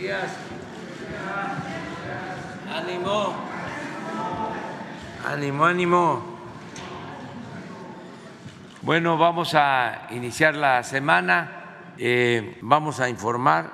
días. Ánimo. Ánimo, ánimo. Bueno, vamos a iniciar la semana. Eh, vamos a informar,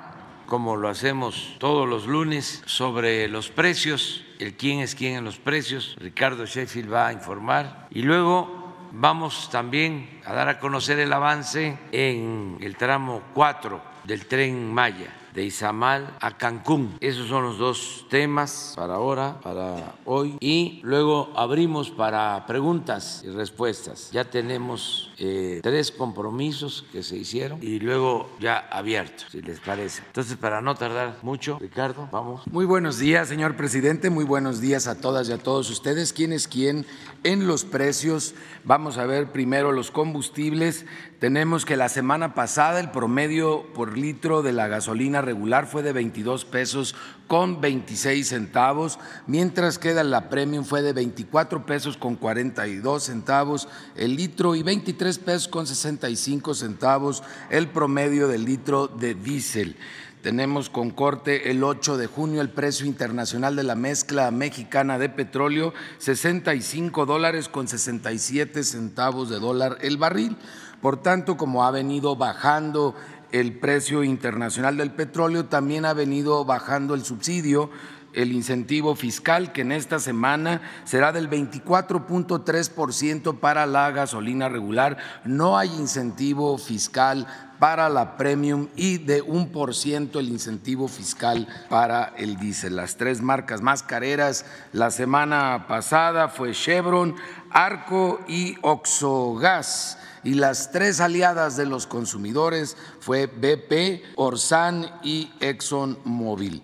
como lo hacemos todos los lunes, sobre los precios, el quién es quién en los precios. Ricardo Sheffield va a informar. Y luego vamos también a dar a conocer el avance en el tramo 4 del tren Maya de Izamal a Cancún. Esos son los dos temas para ahora, para hoy. Y luego abrimos para preguntas y respuestas. Ya tenemos eh, tres compromisos que se hicieron y luego ya abiertos, si les parece. Entonces, para no tardar mucho, Ricardo, vamos. Muy buenos días, señor presidente. Muy buenos días a todas y a todos ustedes. ¿Quién es quién en los precios? Vamos a ver primero los combustibles. Tenemos que la semana pasada el promedio por litro de la gasolina regular fue de 22 pesos con 26 centavos, mientras que la premium fue de 24 pesos con 42 centavos el litro y 23 pesos con 65 centavos el promedio del litro de diésel. Tenemos con corte el 8 de junio el precio internacional de la mezcla mexicana de petróleo, 65 dólares con 67 centavos de dólar el barril. Por tanto, como ha venido bajando el precio internacional del petróleo, también ha venido bajando el subsidio el incentivo fiscal, que en esta semana será del 24.3% para la gasolina regular. No hay incentivo fiscal para la premium y de un por ciento el incentivo fiscal para el diésel. Las tres marcas más careras la semana pasada fue Chevron, Arco y Oxogas y las tres aliadas de los consumidores fue BP, Orsan y ExxonMobil.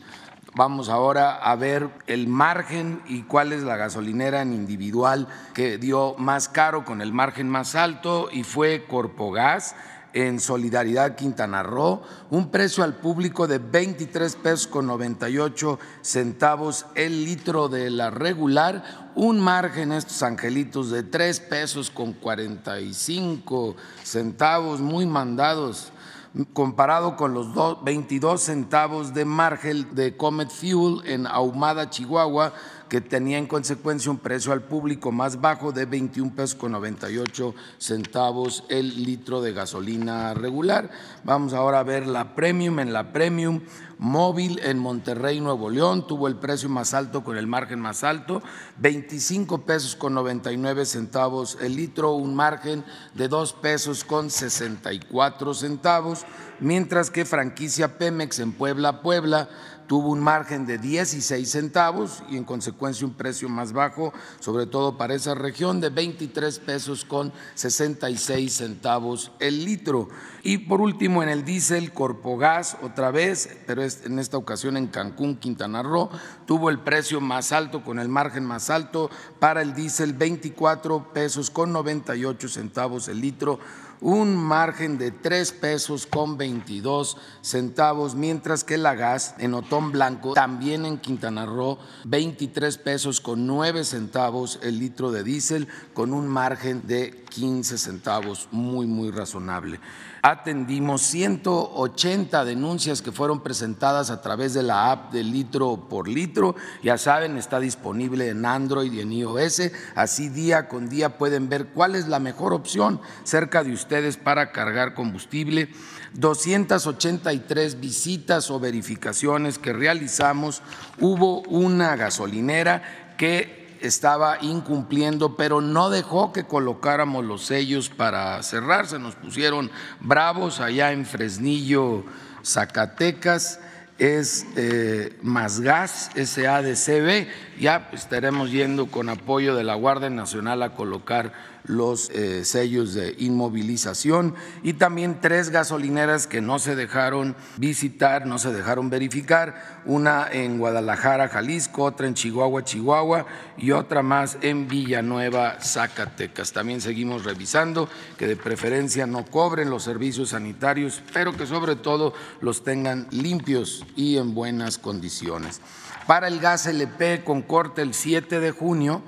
Vamos ahora a ver el margen y cuál es la gasolinera en individual que dio más caro con el margen más alto y fue Corpogas en Solidaridad Quintana Roo, un precio al público de 23 pesos con 98 centavos el litro de la regular, un margen estos angelitos de 3 pesos con 45 centavos, muy mandados comparado con los 22 centavos de margen de Comet Fuel en Ahumada, Chihuahua, que tenía en consecuencia un precio al público más bajo de 21 pesos con 98 centavos el litro de gasolina regular. Vamos ahora a ver la premium. En la premium móvil en Monterrey, Nuevo León, tuvo el precio más alto con el margen más alto, 25 pesos con 99 centavos el litro, un margen de 2 pesos con 64 centavos, mientras que franquicia Pemex en Puebla, Puebla, tuvo un margen de 16 centavos y en consecuencia un precio más bajo, sobre todo para esa región, de 23 pesos con 66 centavos el litro. Y por último, en el diésel, Corpogas, otra vez, pero en esta ocasión en Cancún, Quintana Roo, tuvo el precio más alto, con el margen más alto para el diésel, 24 pesos con 98 centavos el litro un margen de 3 pesos con 22 centavos, mientras que la gas en Otón Blanco, también en Quintana Roo, 23 pesos con 9 centavos el litro de diésel, con un margen de 15 centavos, muy, muy razonable atendimos 180 denuncias que fueron presentadas a través de la app de litro por litro. Ya saben, está disponible en Android y en iOS. Así día con día pueden ver cuál es la mejor opción cerca de ustedes para cargar combustible. 283 visitas o verificaciones que realizamos. Hubo una gasolinera que estaba incumpliendo, pero no dejó que colocáramos los sellos para cerrarse. Nos pusieron bravos allá en Fresnillo, Zacatecas. Es eh, Más Gas SADCB. Ya estaremos yendo con apoyo de la Guardia Nacional a colocar los eh, sellos de inmovilización y también tres gasolineras que no se dejaron visitar, no se dejaron verificar, una en Guadalajara, Jalisco, otra en Chihuahua, Chihuahua y otra más en Villanueva, Zacatecas. También seguimos revisando que de preferencia no cobren los servicios sanitarios, pero que sobre todo los tengan limpios y en buenas condiciones. Para el gas LP con corte el 7 de junio,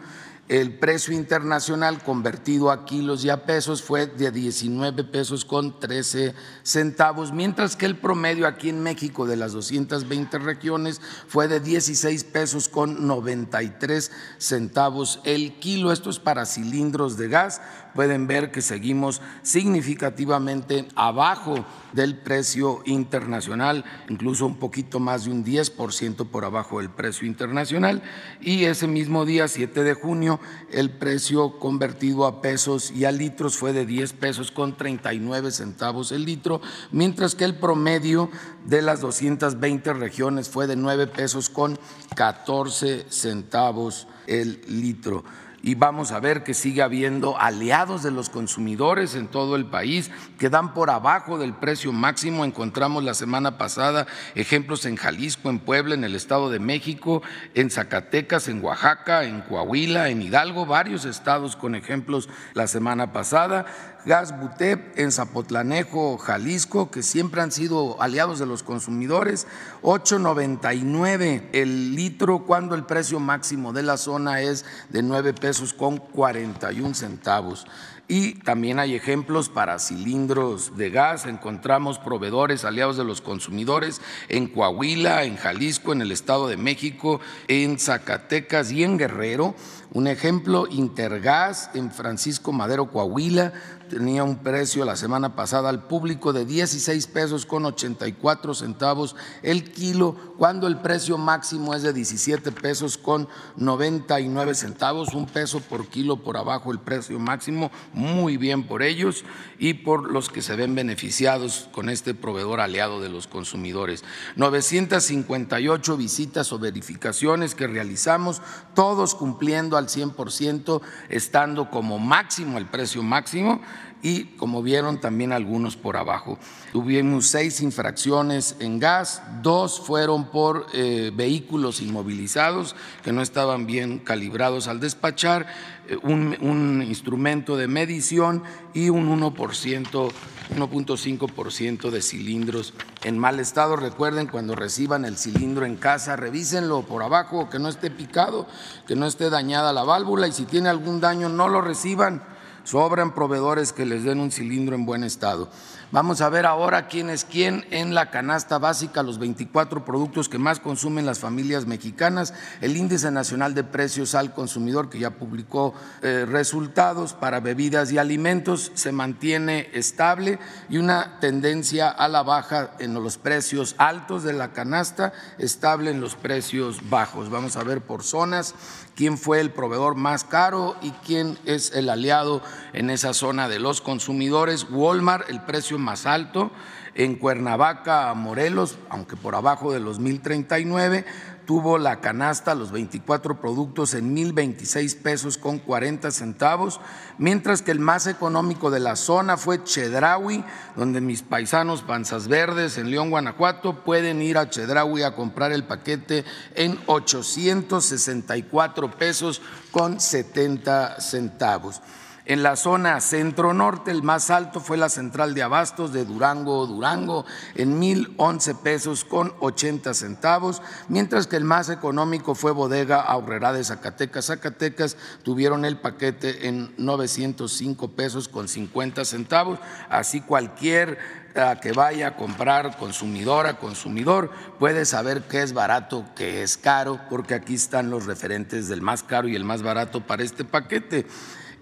El precio internacional convertido a kilos y a pesos fue de 19 pesos con 13 centavos, mientras que el promedio aquí en México de las 220 regiones fue de 16 pesos con 93 centavos el kilo. Esto es para cilindros de gas. Pueden ver que seguimos significativamente abajo del precio internacional, incluso un poquito más de un 10% por abajo del precio internacional. Y ese mismo día, 7 de junio, el precio convertido a pesos y a litros fue de 10 pesos con 39 centavos el litro, mientras que el promedio de las 220 regiones fue de 9 pesos con 14 centavos el litro y vamos a ver que sigue habiendo aliados de los consumidores en todo el país que dan por abajo del precio máximo. Encontramos la semana pasada ejemplos en Jalisco, en Puebla, en el Estado de México, en Zacatecas, en Oaxaca, en Coahuila, en Hidalgo, varios estados con ejemplos la semana pasada. Gas Butep en Zapotlanejo, Jalisco, que siempre han sido aliados de los consumidores, 8.99 el litro cuando el precio máximo de la zona es de 9 pesos con 41 centavos. Y también hay ejemplos para cilindros de gas. Encontramos proveedores aliados de los consumidores en Coahuila, en Jalisco, en el Estado de México, en Zacatecas y en Guerrero. Un ejemplo, Intergas en Francisco Madero, Coahuila, tenía un precio la semana pasada al público de 16 pesos con 84 centavos el kilo, cuando el precio máximo es de 17 pesos con 99 centavos, un peso por kilo por abajo el precio máximo, muy bien por ellos y por los que se ven beneficiados con este proveedor aliado de los consumidores. 958 visitas o verificaciones que realizamos, todos cumpliendo al 100%, estando como máximo el precio máximo y como vieron también algunos por abajo. Tuvimos seis infracciones en gas, dos fueron por eh, vehículos inmovilizados que no estaban bien calibrados al despachar, eh, un, un, instrumento de medición y un 1%, 1.5% de cilindros en mal estado. Recuerden cuando reciban el cilindro en casa, revísenlo por abajo, que no esté picado, que no esté dañada la válvula y si tiene algún daño no lo reciban Sobran proveedores que les den un cilindro en buen estado. Vamos a ver ahora quién es quién en la canasta básica, los 24 productos que más consumen las familias mexicanas. El Índice Nacional de Precios al Consumidor, que ya publicó eh, resultados para bebidas y alimentos, se mantiene estable y una tendencia a la baja en los precios altos de la canasta, estable en los precios bajos. Vamos a ver por zonas quién fue el proveedor más caro y quién es el aliado en esa zona de los consumidores. Walmart, el precio más alto. En Cuernavaca, Morelos, aunque por abajo de los 1039, tuvo la canasta, los 24 productos en 1026 pesos con 40 centavos, mientras que el más económico de la zona fue Chedraui, donde mis paisanos panzas verdes en León, Guanajuato, pueden ir a Chedraui a comprar el paquete en 864 pesos con 70 centavos. En la zona centro-norte, el más alto fue la central de abastos de Durango, Durango, en mil once pesos con 80 centavos, mientras que el más económico fue Bodega Aurrera de Zacatecas. Zacatecas tuvieron el paquete en 905 pesos con 50 centavos, así cualquier eh, que vaya a comprar consumidora, consumidor, puede saber qué es barato, qué es caro, porque aquí están los referentes del más caro y el más barato para este paquete.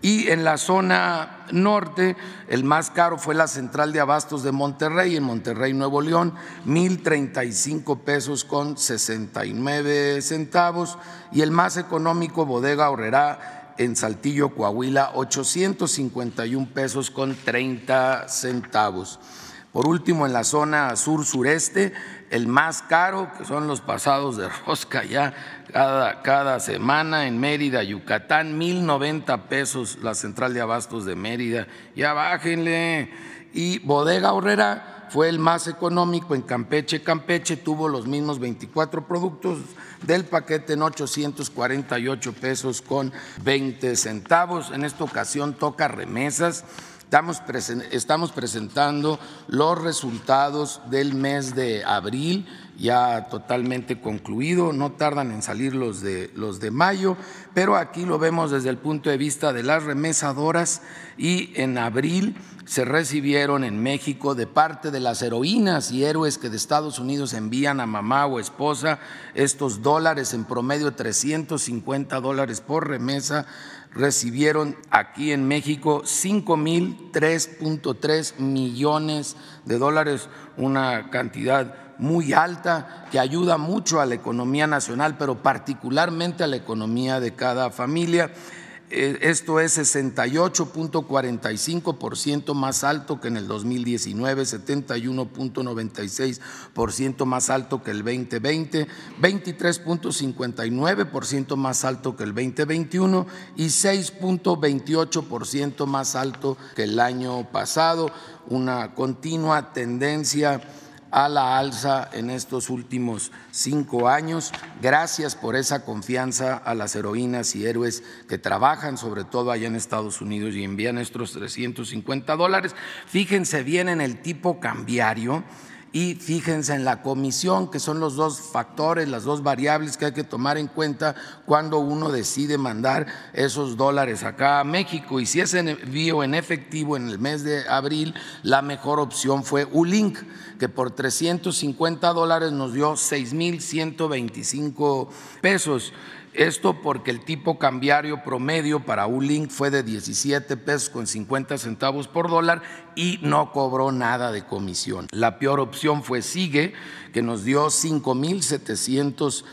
Y en la zona norte, el más caro fue la central de abastos de Monterrey, en Monterrey, Nuevo León, 1.035 pesos con 69 centavos. Y el más económico, Bodega Horrera, en Saltillo, Coahuila, 851 pesos con 30 centavos. Por último, en la zona sur-sureste, el más caro, que son los pasados de rosca ya cada, cada semana en Mérida, Yucatán, mil noventa pesos la central de abastos de Mérida, ya bájenle. Y Bodega Horrera fue el más económico en Campeche. Campeche tuvo los mismos 24 productos del paquete en 848 pesos con 20 centavos. En esta ocasión toca remesas Estamos, presentando los resultados del mes de abril ya totalmente concluido, no tardan en salir los de, los de mayo, pero aquí lo vemos desde el punto de vista de las remesadoras y en abril se recibieron en México de parte de las heroínas y héroes que de Estados Unidos envían a mamá o esposa estos dólares, en promedio 350 dólares por remesa, recibieron aquí en México 5 mil 3.3 millones de dólares, una cantidad muy alta que ayuda mucho a la economía nacional, pero particularmente a la economía de cada familia. Eh, esto es 68.45% más alto que en el 2019, 71.96% más alto que el 2020, 23.59% más alto que el 2021 y 6.28% más alto que el año pasado. Una continua tendencia a la alza en estos últimos cinco años. Gracias por esa confianza a las heroínas y héroes que trabajan, sobre todo allá en Estados Unidos, y envían estos 350 dólares. Fíjense bien en el tipo cambiario y fíjense en la comisión, que son los dos factores, las dos variables que hay que tomar en cuenta cuando uno decide mandar esos dólares acá a México. Y si ese envío en efectivo en el mes de abril, la mejor opción fue ULINK, que por 350 dólares nos dio 6.125 pesos. Esto porque el tipo cambiario promedio para ULINK fue de 17 pesos con 50 centavos por dólar y no cobró nada de comisión. La peor opción fue Sigue, que nos dio 5.700 pesos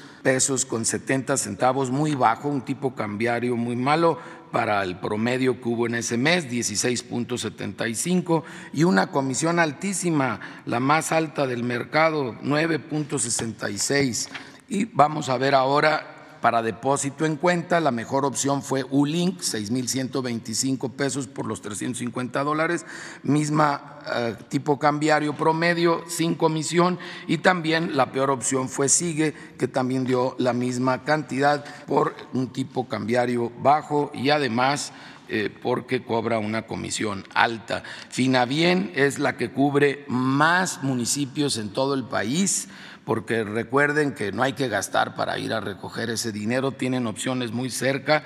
con 70 centavos, muy bajo, un tipo cambiario muy malo para el promedio que hubo en ese mes, 16.75, y una comisión altísima, la más alta del mercado, 9.66. Y vamos a ver ahora para depósito en cuenta, la mejor opción fue ULINK, 6.125 pesos por los 350 dólares, misma eh, tipo cambiario promedio, sin comisión, y también la peor opción fue SIGUE, que también dio la misma cantidad por un tipo cambiario bajo y además eh, porque cobra una comisión alta. Finabien es la que cubre más municipios en todo el país porque recuerden que no hay que gastar para ir a recoger ese dinero, tienen opciones muy cerca,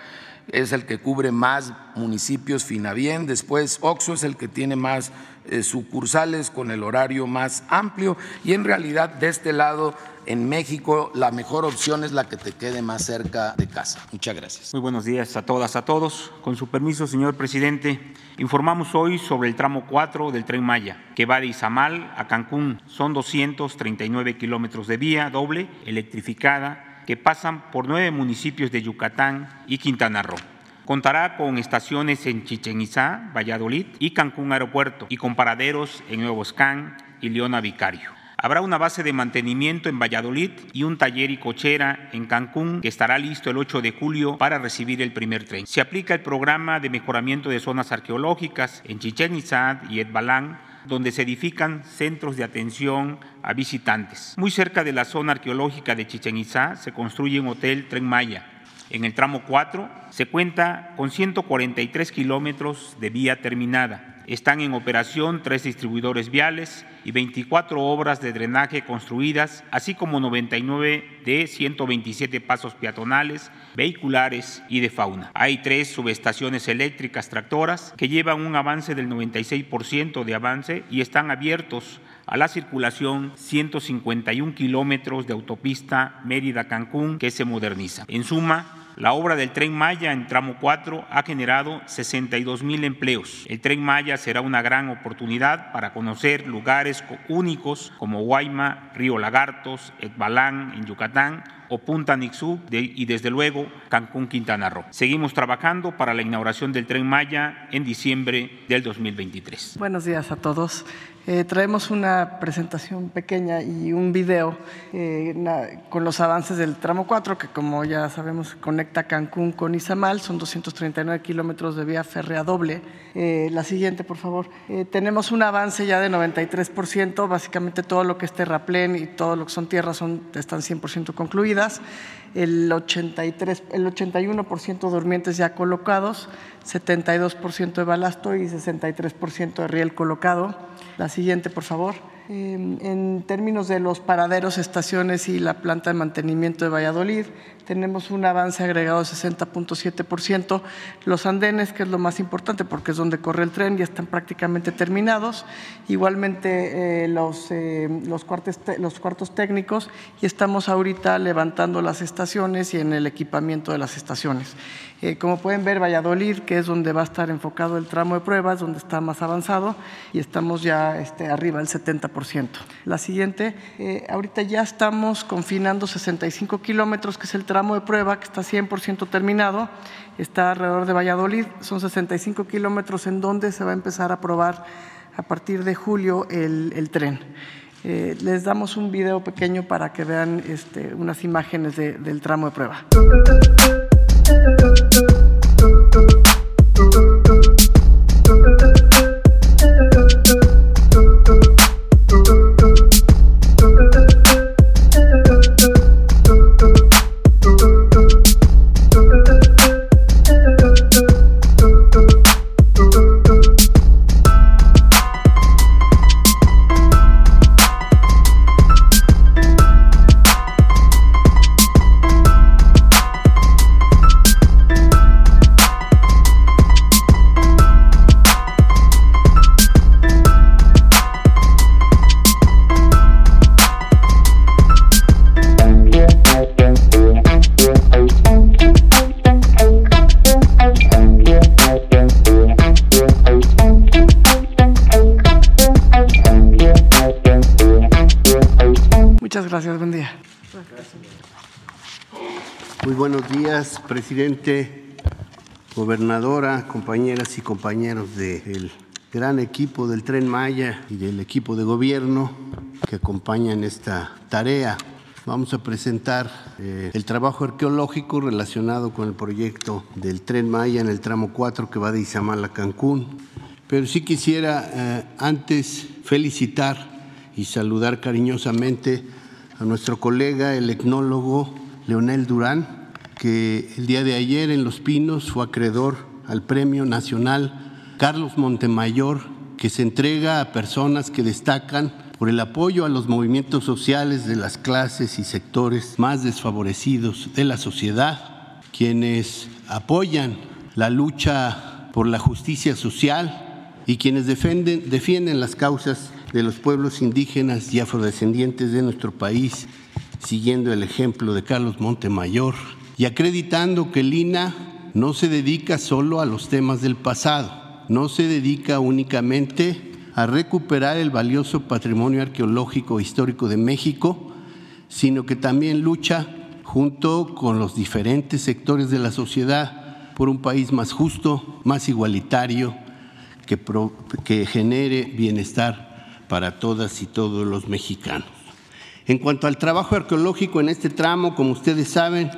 es el que cubre más municipios Finabien, después Oxo es el que tiene más eh, sucursales con el horario más amplio y en realidad de este lado en México la mejor opción es la que te quede más cerca de casa. Muchas gracias. Muy buenos días a todas, a todos. Con su permiso, señor presidente, informamos hoy sobre el tramo 4 del tren Maya, que va de Izamal a Cancún. Son 239 kilómetros de vía doble electrificada que pasan por nueve municipios de Yucatán y Quintana Roo. Contará con estaciones en Chichen Itzá, Valladolid y Cancún Aeropuerto y con paraderos en Nuevo Escán y Leona Vicario. Habrá una base de mantenimiento en Valladolid y un taller y cochera en Cancún que estará listo el 8 de julio para recibir el primer tren. Se aplica el programa de mejoramiento de zonas arqueológicas en Chichen Itzá y Etbalán donde se edifican centros de atención a visitantes. Muy cerca de la zona arqueológica de Chichen Itzá se construye un hotel Tren Maya. En el tramo 4 se cuenta con 143 kilómetros de vía terminada están en operación tres distribuidores viales y 24 obras de drenaje construidas, así como 99 de 127 pasos peatonales, vehiculares y de fauna. Hay tres subestaciones eléctricas tractoras que llevan un avance del 96% de avance y están abiertos a la circulación 151 kilómetros de autopista Mérida-Cancún que se moderniza. En suma, la obra del tren Maya en tramo 4 ha generado 62 mil empleos. El tren Maya será una gran oportunidad para conocer lugares únicos como Guayma, Río Lagartos, Etbalán en Yucatán o Punta Nixú y desde luego Cancún, Quintana Roo. Seguimos trabajando para la inauguración del tren Maya en diciembre del 2023. Buenos días a todos. Eh, traemos una presentación pequeña y un video eh, con los avances del tramo 4, que como ya sabemos conecta Cancún con Izamal, son 239 kilómetros de vía férrea doble. Eh, la siguiente, por favor. tenemos un avance ya de 93%, básicamente todo lo que es terraplén y todo lo que son tierras son, están 100% concluidas el, 83, el 81% durmientes ya colocados, 72% de balasto y 63% de riel colocado. La siguiente, por favor. Em, en términos de los paraderos, estaciones y la planta de mantenimiento de Valladolid, tenemos un avance agregado de 60.7%. Los andenes, que es lo más importante porque es donde corre el tren, ya están prácticamente terminados. Igualmente eh, los, eh, los, cuartos, los cuartos técnicos y estamos ahorita levantando las estaciones y en el equipamiento de las estaciones. Eh, como pueden ver, Valladolid, que es donde va a estar enfocado el tramo de pruebas, donde está más avanzado y estamos ya este, arriba del 70%. La siguiente, ahorita ya estamos confinando 65 kilómetros, que es el tramo de prueba que está 100% terminado, está alrededor de Valladolid, son 65 kilómetros en donde se va a empezar a probar a partir de julio el, tren. Eh, les damos un video pequeño para que vean este, unas imágenes del tramo de prueba. Presidente, gobernadora, compañeras y compañeros del gran equipo del Tren Maya y del equipo de gobierno que acompañan esta tarea. Vamos a presentar eh, el trabajo arqueológico relacionado con el proyecto del Tren Maya en el tramo 4 que va de Izamal a Cancún. Pero sí quisiera eh, antes felicitar y saludar cariñosamente a nuestro colega, el etnólogo Leonel Durán, que el día de ayer en Los Pinos fue acreedor al Premio Nacional Carlos Montemayor, que se entrega a personas que destacan por el apoyo a los movimientos sociales de las clases y sectores más desfavorecidos de la sociedad, quienes apoyan la lucha por la justicia social y quienes defienden, las causas de los pueblos indígenas y afrodescendientes de nuestro país, siguiendo el ejemplo de Carlos Montemayor y acreditando que el INA no se dedica solo a los temas del pasado, no se dedica únicamente a recuperar el valioso patrimonio arqueológico e histórico de México, sino que también lucha junto con los diferentes sectores de la sociedad por un país más justo, más igualitario, que, que genere bienestar para todas y todos los mexicanos. En cuanto al trabajo arqueológico en este tramo, como ustedes saben,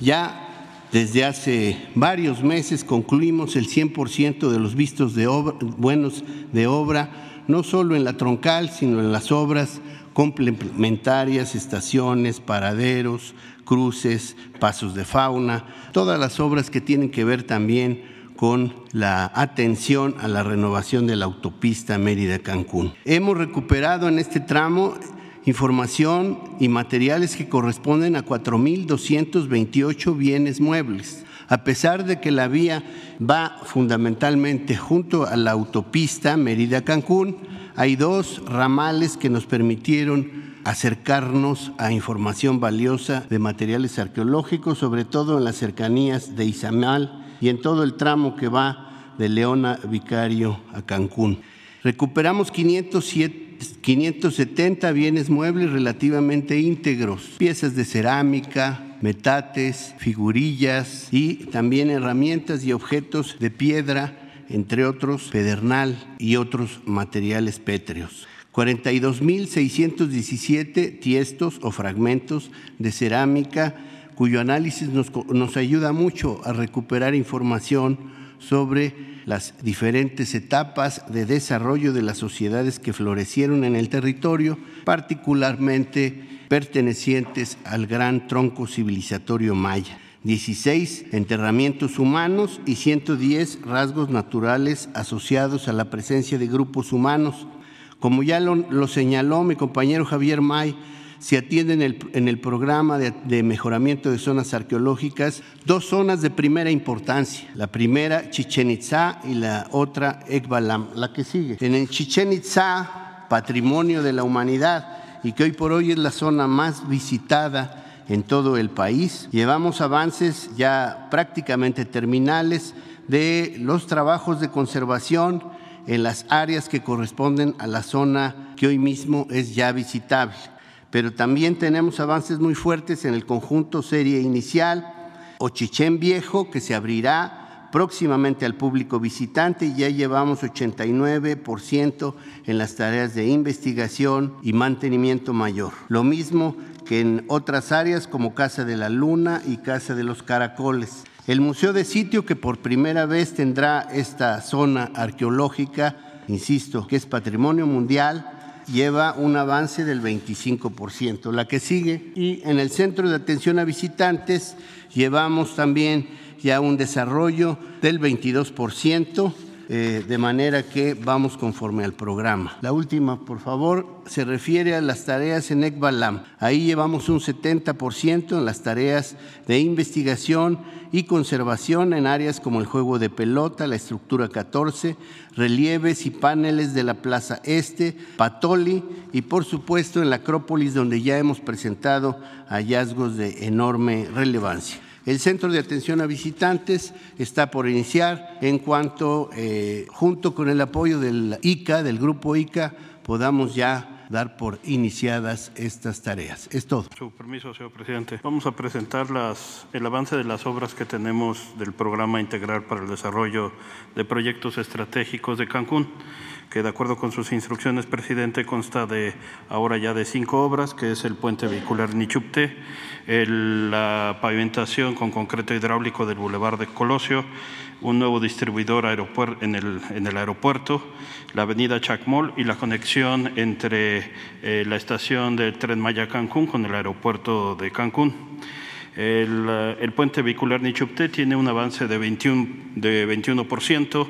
ya desde hace varios meses concluimos el 100% de los vistos de buenos de obra, no solo en la troncal, sino en las obras complementarias, estaciones, paraderos, cruces, pasos de fauna, todas las obras que tienen que ver también con la atención a la renovación de la autopista Mérida-Cancún. Hemos recuperado en este tramo información y materiales que corresponden a 4.228 bienes muebles. A pesar de que la vía va fundamentalmente junto a la autopista Mérida-Cancún, hay dos ramales que nos permitieron acercarnos a información valiosa de materiales arqueológicos, sobre todo en las cercanías de Izamal y en todo el tramo que va de Leona Vicario a Cancún. Recuperamos 507 570 bienes muebles relativamente íntegros, piezas de cerámica, metates, figurillas y también herramientas y objetos de piedra, entre otros pedernal y otros materiales pétreos. 42.617 tiestos o fragmentos de cerámica cuyo análisis nos, nos ayuda mucho a recuperar información sobre las diferentes etapas de desarrollo de las sociedades que florecieron en el territorio, particularmente pertenecientes al gran tronco civilizatorio maya. 16 enterramientos humanos y 110 rasgos naturales asociados a la presencia de grupos humanos, Como ya lo, lo señaló mi compañero Javier May, se atienden en el, programa de, de, mejoramiento de zonas arqueológicas dos zonas de primera importancia. La primera, Chichen Itza, y la otra, Ekbalam, la que sigue. En el Chichen Itza, patrimonio de la humanidad, y que hoy por hoy es la zona más visitada en todo el país, llevamos avances ya prácticamente terminales de los trabajos de conservación en las áreas que corresponden a la zona que hoy mismo es ya visitable pero también tenemos avances muy fuertes en el conjunto serie inicial o Chichén Viejo, que se abrirá próximamente al público visitante y ya llevamos 89% en las tareas de investigación y mantenimiento mayor. Lo mismo que en otras áreas como Casa de la Luna y Casa de los Caracoles. El Museo de Sitio, que por primera vez tendrá esta zona arqueológica, insisto, que es patrimonio mundial, lleva un avance del 25%. La que sigue, y en el Centro de Atención a Visitantes llevamos también ya un desarrollo del 22%, eh, de manera que vamos conforme al programa. La última, por favor, se refiere a las tareas en ECBALAM. Ahí llevamos un 70% en las tareas de investigación y conservación en áreas como el juego de pelota, la estructura 14, relieves y paneles de la Plaza Este, Patoli y por supuesto en la Acrópolis donde ya hemos presentado hallazgos de enorme relevancia. El centro de atención a visitantes está por iniciar en cuanto, eh, junto con el apoyo del ICA, del grupo ICA, podamos ya dar por iniciadas estas tareas. Es todo. Su permiso, señor presidente. Vamos a presentar las, el avance de las obras que tenemos del Programa Integral para el Desarrollo de Proyectos Estratégicos de Cancún que de acuerdo con sus instrucciones, presidente, consta de ahora ya de cinco obras, que es el puente vehicular Nichupte, el, la pavimentación con concreto hidráulico del Boulevard de Colosio, un nuevo distribuidor en el, en el aeropuerto, la avenida Chacmol y la conexión entre eh, la estación del tren Maya Cancún con el aeropuerto de Cancún. El, el, puente vehicular Nichupte tiene un avance de 21%, de 21%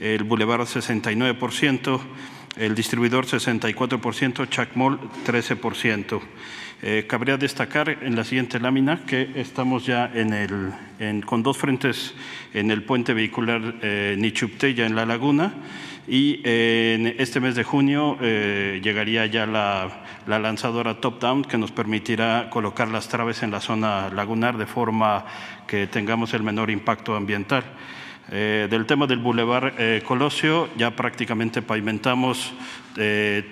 el Boulevard 69%, el distribuidor 64%, Chacmol 13%. Eh, cabría destacar en la siguiente lámina que estamos ya con dos frentes en el puente vehicular eh, Nichupte, ya en la laguna, y eh, en este mes de junio eh, llegaría ya la, la lanzadora top-down que nos permitirá colocar las traves en la zona lagunar de forma que tengamos el menor impacto ambiental. Eh, del tema del Boulevard eh, Colosio, ya prácticamente pavimentamos eh,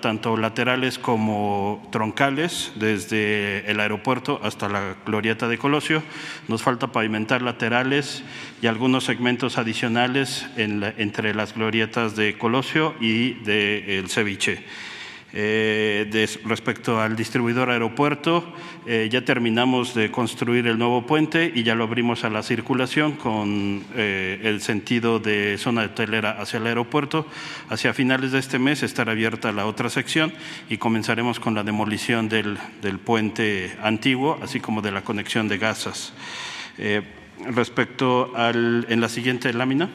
tanto laterales como troncales, desde el aeropuerto hasta la glorieta de Colosio. Nos falta pavimentar laterales y algunos segmentos adicionales la, entre las glorietas de Colosio y de El Ceviche. Eh, respecto al distribuidor aeropuerto, eh, ya terminamos de construir el nuevo puente y ya lo abrimos a la circulación con eh, el sentido de zona hotelera hacia el aeropuerto. Hacia finales de este mes estará abierta la otra sección y comenzaremos con la demolición del, del puente antiguo, así como de la conexión de gasas. respecto al, en la siguiente lámina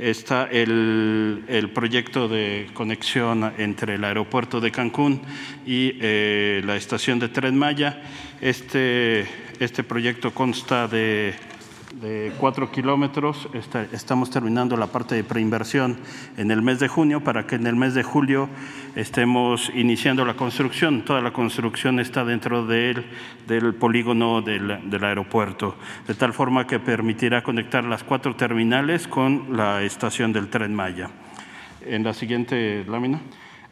está el, el, proyecto de conexión entre el aeropuerto de Cancún y eh, la estación de Tren Maya. Este, este proyecto consta de de cuatro kilómetros. Estamos terminando la parte de preinversión en el mes de junio para que en el mes de julio estemos iniciando la construcción. Toda la construcción está dentro del, del polígono del aeropuerto, de tal forma que permitirá conectar las cuatro terminales con la estación del tren Maya. En la siguiente lámina.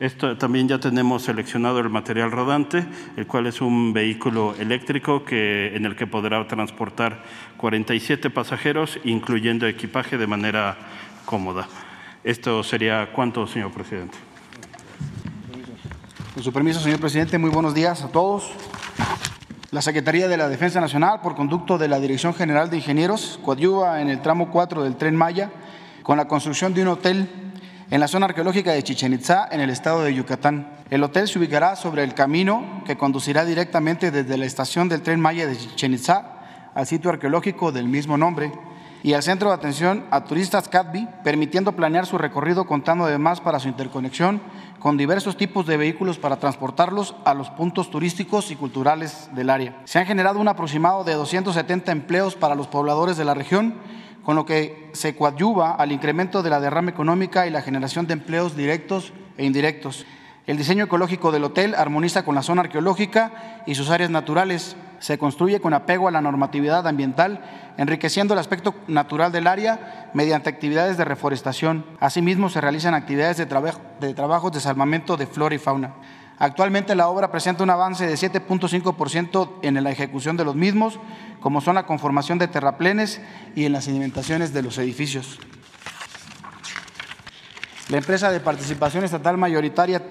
Esto, también ya tenemos seleccionado el material rodante, el cual es un vehículo eléctrico que, en el que podrá transportar 47 pasajeros, incluyendo equipaje de manera cómoda. Esto sería cuánto, señor presidente. Con su permiso, señor presidente, muy buenos días a todos. La Secretaría de la Defensa Nacional, por conducto de la Dirección General de Ingenieros, coadyuva en el tramo 4 del Tren Maya con la construcción de un hotel en la zona arqueológica de Chichen Itza, en el estado de Yucatán. El hotel se ubicará sobre el camino que conducirá directamente desde la estación del tren Maya de Chichen Itza al sitio arqueológico del mismo nombre. y al Centro de Atención a Turistas CATBI, permitiendo planear su recorrido contando además para su interconexión con diversos tipos de vehículos para transportarlos a los puntos turísticos y culturales del área. Se han generado un aproximado de 270 empleos para los pobladores de la región, con lo que se coadyuva al incremento de la derrama económica y la generación de empleos directos e indirectos. El diseño ecológico del hotel armoniza con la zona arqueológica y sus áreas naturales. Se construye con apego a la normatividad ambiental, enriqueciendo el aspecto natural del área mediante actividades de reforestación. Asimismo, se realizan actividades de, trabajo, de trabajos de salvamento de flora y fauna. Actualmente la obra presenta un avance de 7.5% en la ejecución de los mismos, como son la conformación de terraplenes y en las sedimentaciones de los edificios. La empresa de participación estatal mayoritaria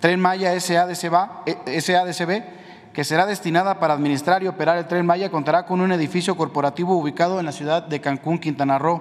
Tren Maya SADCB, eh, que será destinada para administrar y operar el Tren Maya, contará con un edificio corporativo ubicado en la ciudad de Cancún, Quintana Roo,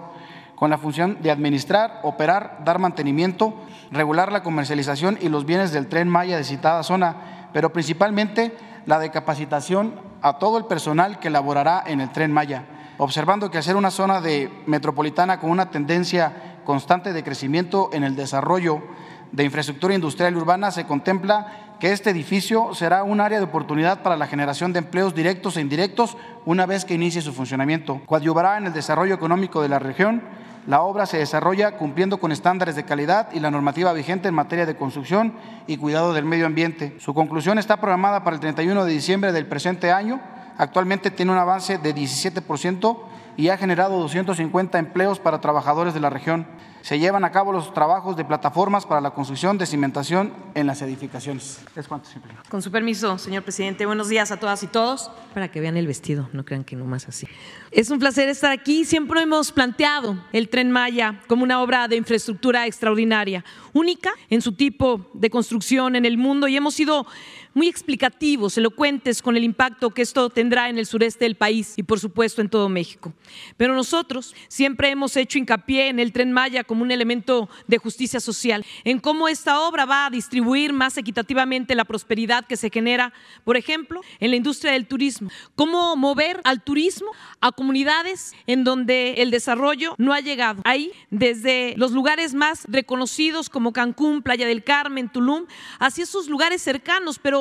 con la función de administrar, operar, dar mantenimiento, regular la comercialización y los bienes del Tren Maya de citada zona, pero principalmente la de capacitación a todo el personal que laborará en el Tren Maya, observando que hacer una zona de metropolitana con una tendencia constante de crecimiento en el desarrollo de infraestructura industrial y urbana se contempla que este edificio será un área de oportunidad para la generación de empleos directos e indirectos una vez que inicie su funcionamiento. Coadyuvará en el desarrollo económico de la región. La obra se desarrolla cumpliendo con estándares de calidad y la normativa vigente en materia de construcción y cuidado del medio ambiente. Su conclusión está programada para el 31 de diciembre del presente año. Actualmente tiene un avance de 17% y ha generado 250 empleos para trabajadores de la región se llevan a cabo los trabajos de plataformas para la construcción de cimentación en las edificaciones. Es cuanto simple. Con su permiso, señor presidente, buenos días a todas y todos. Para que vean el vestido, no crean que nomás así. Es un placer estar aquí. Siempre hemos planteado el tren Maya como una obra de infraestructura extraordinaria, única en su tipo de construcción en el mundo y hemos sido muy explicativos, elocuentes con el impacto que esto tendrá en el sureste del país y por supuesto en todo México. Pero nosotros siempre hemos hecho hincapié en el tren Maya como un elemento de justicia social, en cómo esta obra va a distribuir más equitativamente la prosperidad que se genera, por ejemplo, en la industria del turismo, cómo mover al turismo a comunidades en donde el desarrollo no ha llegado. Ahí, desde los lugares más reconocidos como Cancún, Playa del Carmen, Tulum, hacia esos lugares cercanos, pero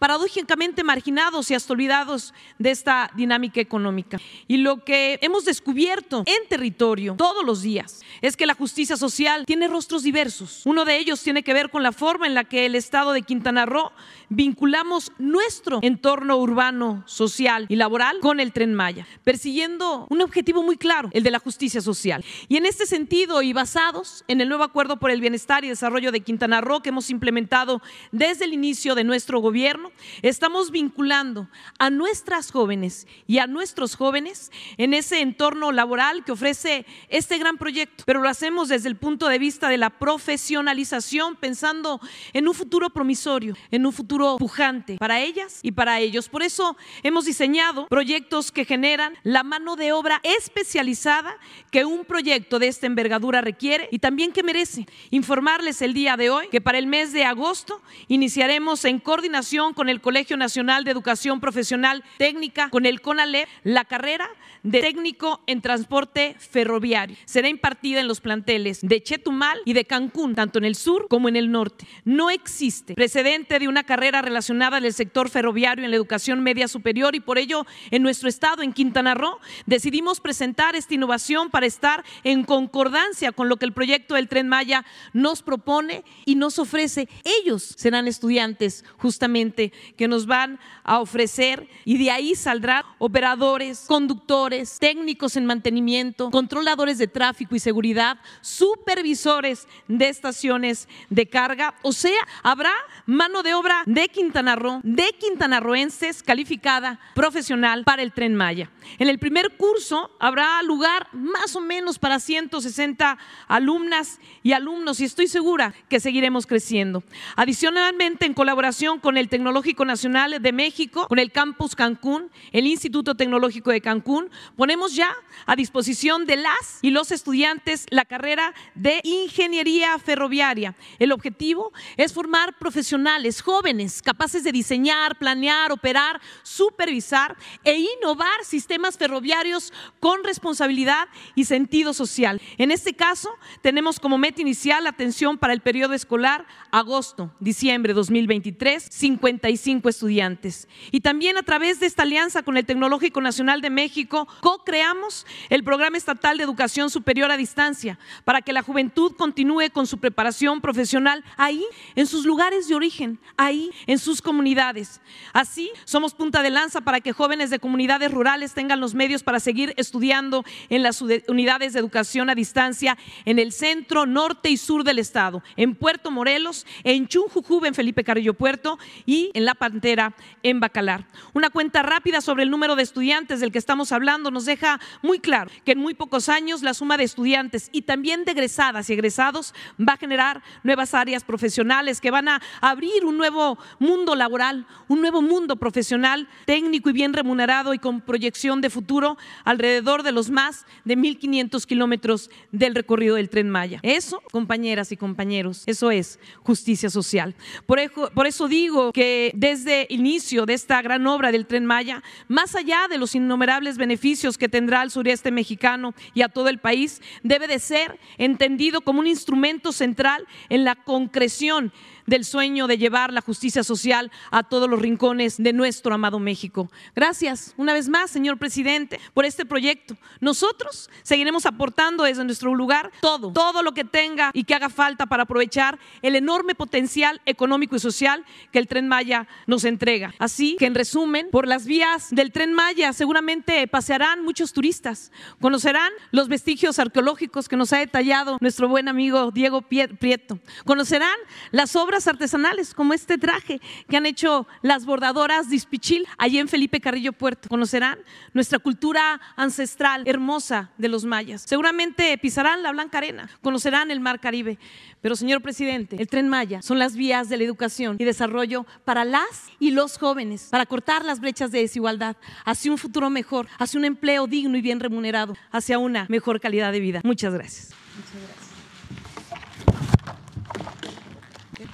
paradójicamente marginados y hasta olvidados de esta dinámica económica. Y lo que hemos descubierto en territorio todos los días es que la justicia social tiene rostros diversos. Uno de ellos tiene que ver con la forma en la que el Estado de Quintana Roo vinculamos nuestro entorno urbano, social y laboral con el tren Maya, persiguiendo un objetivo muy claro, el de la justicia social. Y en este sentido y basados en el nuevo acuerdo por el bienestar y desarrollo de Quintana Roo que hemos implementado desde el inicio de nuestro gobierno, estamos vinculando a nuestras jóvenes y a nuestros jóvenes en ese entorno laboral que ofrece este gran proyecto, pero lo hacemos desde el punto de vista de la profesionalización, pensando en un futuro promisorio, en un futuro pujante para ellas y para ellos. Por eso hemos diseñado proyectos que generan la mano de obra especializada que un proyecto de esta envergadura requiere y también que merece. Informarles el día de hoy que para el mes de agosto iniciaremos en coordinación con el Colegio Nacional de Educación Profesional Técnica, con el CONALEP, la carrera de técnico en transporte ferroviario. Será impartida en los planteles de Chetumal y de Cancún, tanto en el sur como en el norte. No existe precedente de una carrera relacionada al sector ferroviario en la educación media superior y por ello en nuestro estado, en Quintana Roo, decidimos presentar esta innovación para estar en concordancia con lo que el proyecto del Tren Maya nos propone y nos ofrece. Ellos serán estudiantes justamente que nos van a ofrecer y de ahí saldrán operadores, conductores, técnicos en mantenimiento, controladores de tráfico y seguridad, supervisores de estaciones de carga. O sea, habrá mano de obra de Quintana Roo, de quintanarroenses calificada profesional para el tren Maya. En el primer curso habrá lugar más o menos para 160 alumnas y alumnos y estoy segura que seguiremos creciendo. Adicionalmente, en colaboración con el Tecnológico Tecnológico Nacional de México, con el Campus Cancún, el Instituto Tecnológico de Cancún, ponemos ya a disposición de las y los estudiantes la carrera de Ingeniería Ferroviaria. El objetivo es formar profesionales jóvenes capaces de diseñar, planear, operar, supervisar e innovar sistemas ferroviarios con responsabilidad y sentido social. En este caso, tenemos como meta inicial la atención para el periodo escolar agosto-diciembre 2023, 55 estudiantes. Y también a través de esta alianza con el Tecnológico Nacional de México, co-creamos el Programa Estatal de Educación Superior a Distancia para que la juventud continúe con su preparación profesional ahí, en sus lugares de origen, ahí, en sus comunidades. Así, somos punta de lanza para que jóvenes de comunidades rurales tengan los medios para seguir estudiando en las unidades de educación a distancia en el centro, norte y sur del estado, en Puerto Morelos, en Chunjujú, en Felipe Carrillo Puerto y en La Pantera, en Bacalar. Una cuenta rápida sobre el número de estudiantes del que estamos hablando nos deja muy claro que en muy pocos años la suma de estudiantes y también de egresadas y egresados va a generar nuevas áreas profesionales que van a abrir un nuevo mundo laboral, un nuevo mundo profesional, técnico y bien remunerado y con proyección de futuro alrededor de los más de 1.500 kilómetros del recorrido del tren Maya. Eso, compañeras y compañeros, eso es justicia social. Por eso, por eso digo que desde el inicio de esta gran obra del tren Maya, más allá de los innumerables beneficios que tendrá al sureste mexicano y a todo el país, debe de ser entendido como un instrumento central en la concreción del sueño de llevar la justicia social a todos los rincones de nuestro amado México. Gracias una vez más, señor presidente, por este proyecto. Nosotros seguiremos aportando desde nuestro lugar todo, todo lo que tenga y que haga falta para aprovechar el enorme potencial económico y social que el tren Maya nos entrega. Así que en resumen, por las vías del tren Maya seguramente pasearán muchos turistas, conocerán los vestigios arqueológicos que nos ha detallado nuestro buen amigo Diego Prieto, conocerán las obras artesanales, como este traje que han hecho las bordadoras de Ispichil, allí en Felipe Carrillo Puerto. Conocerán nuestra cultura ancestral hermosa de los mayas. Seguramente pisarán la Blanca Arena, conocerán el Mar Caribe. Pero, señor presidente, el tren Maya son las vías de la educación y desarrollo para las y los jóvenes, para cortar las brechas de desigualdad, hacia un futuro mejor, hacia un empleo digno y bien remunerado, hacia una mejor calidad de vida. Muchas gracias. Muchas gracias.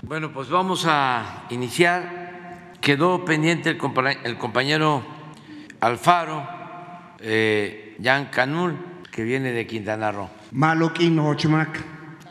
Bueno, pues vamos a iniciar. Quedó pendiente el compañero Alfaro, eh, Jan Canul, que viene de Quintana Roo. Malokin Hochmak,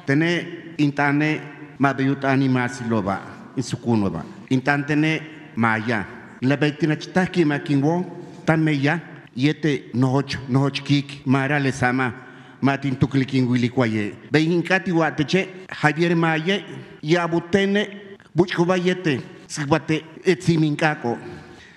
tene intane mabayutani masiloba, insukunova. Intantene maya. La betina chitaki makinwo, tan meya, yete nohoch, nohoch kik, mara le sama. Matin tuklikin wili kwaye. Behinkati wateche, Javier Maye, Yabutene, Buchkubayete, Sibate, Etziminkako.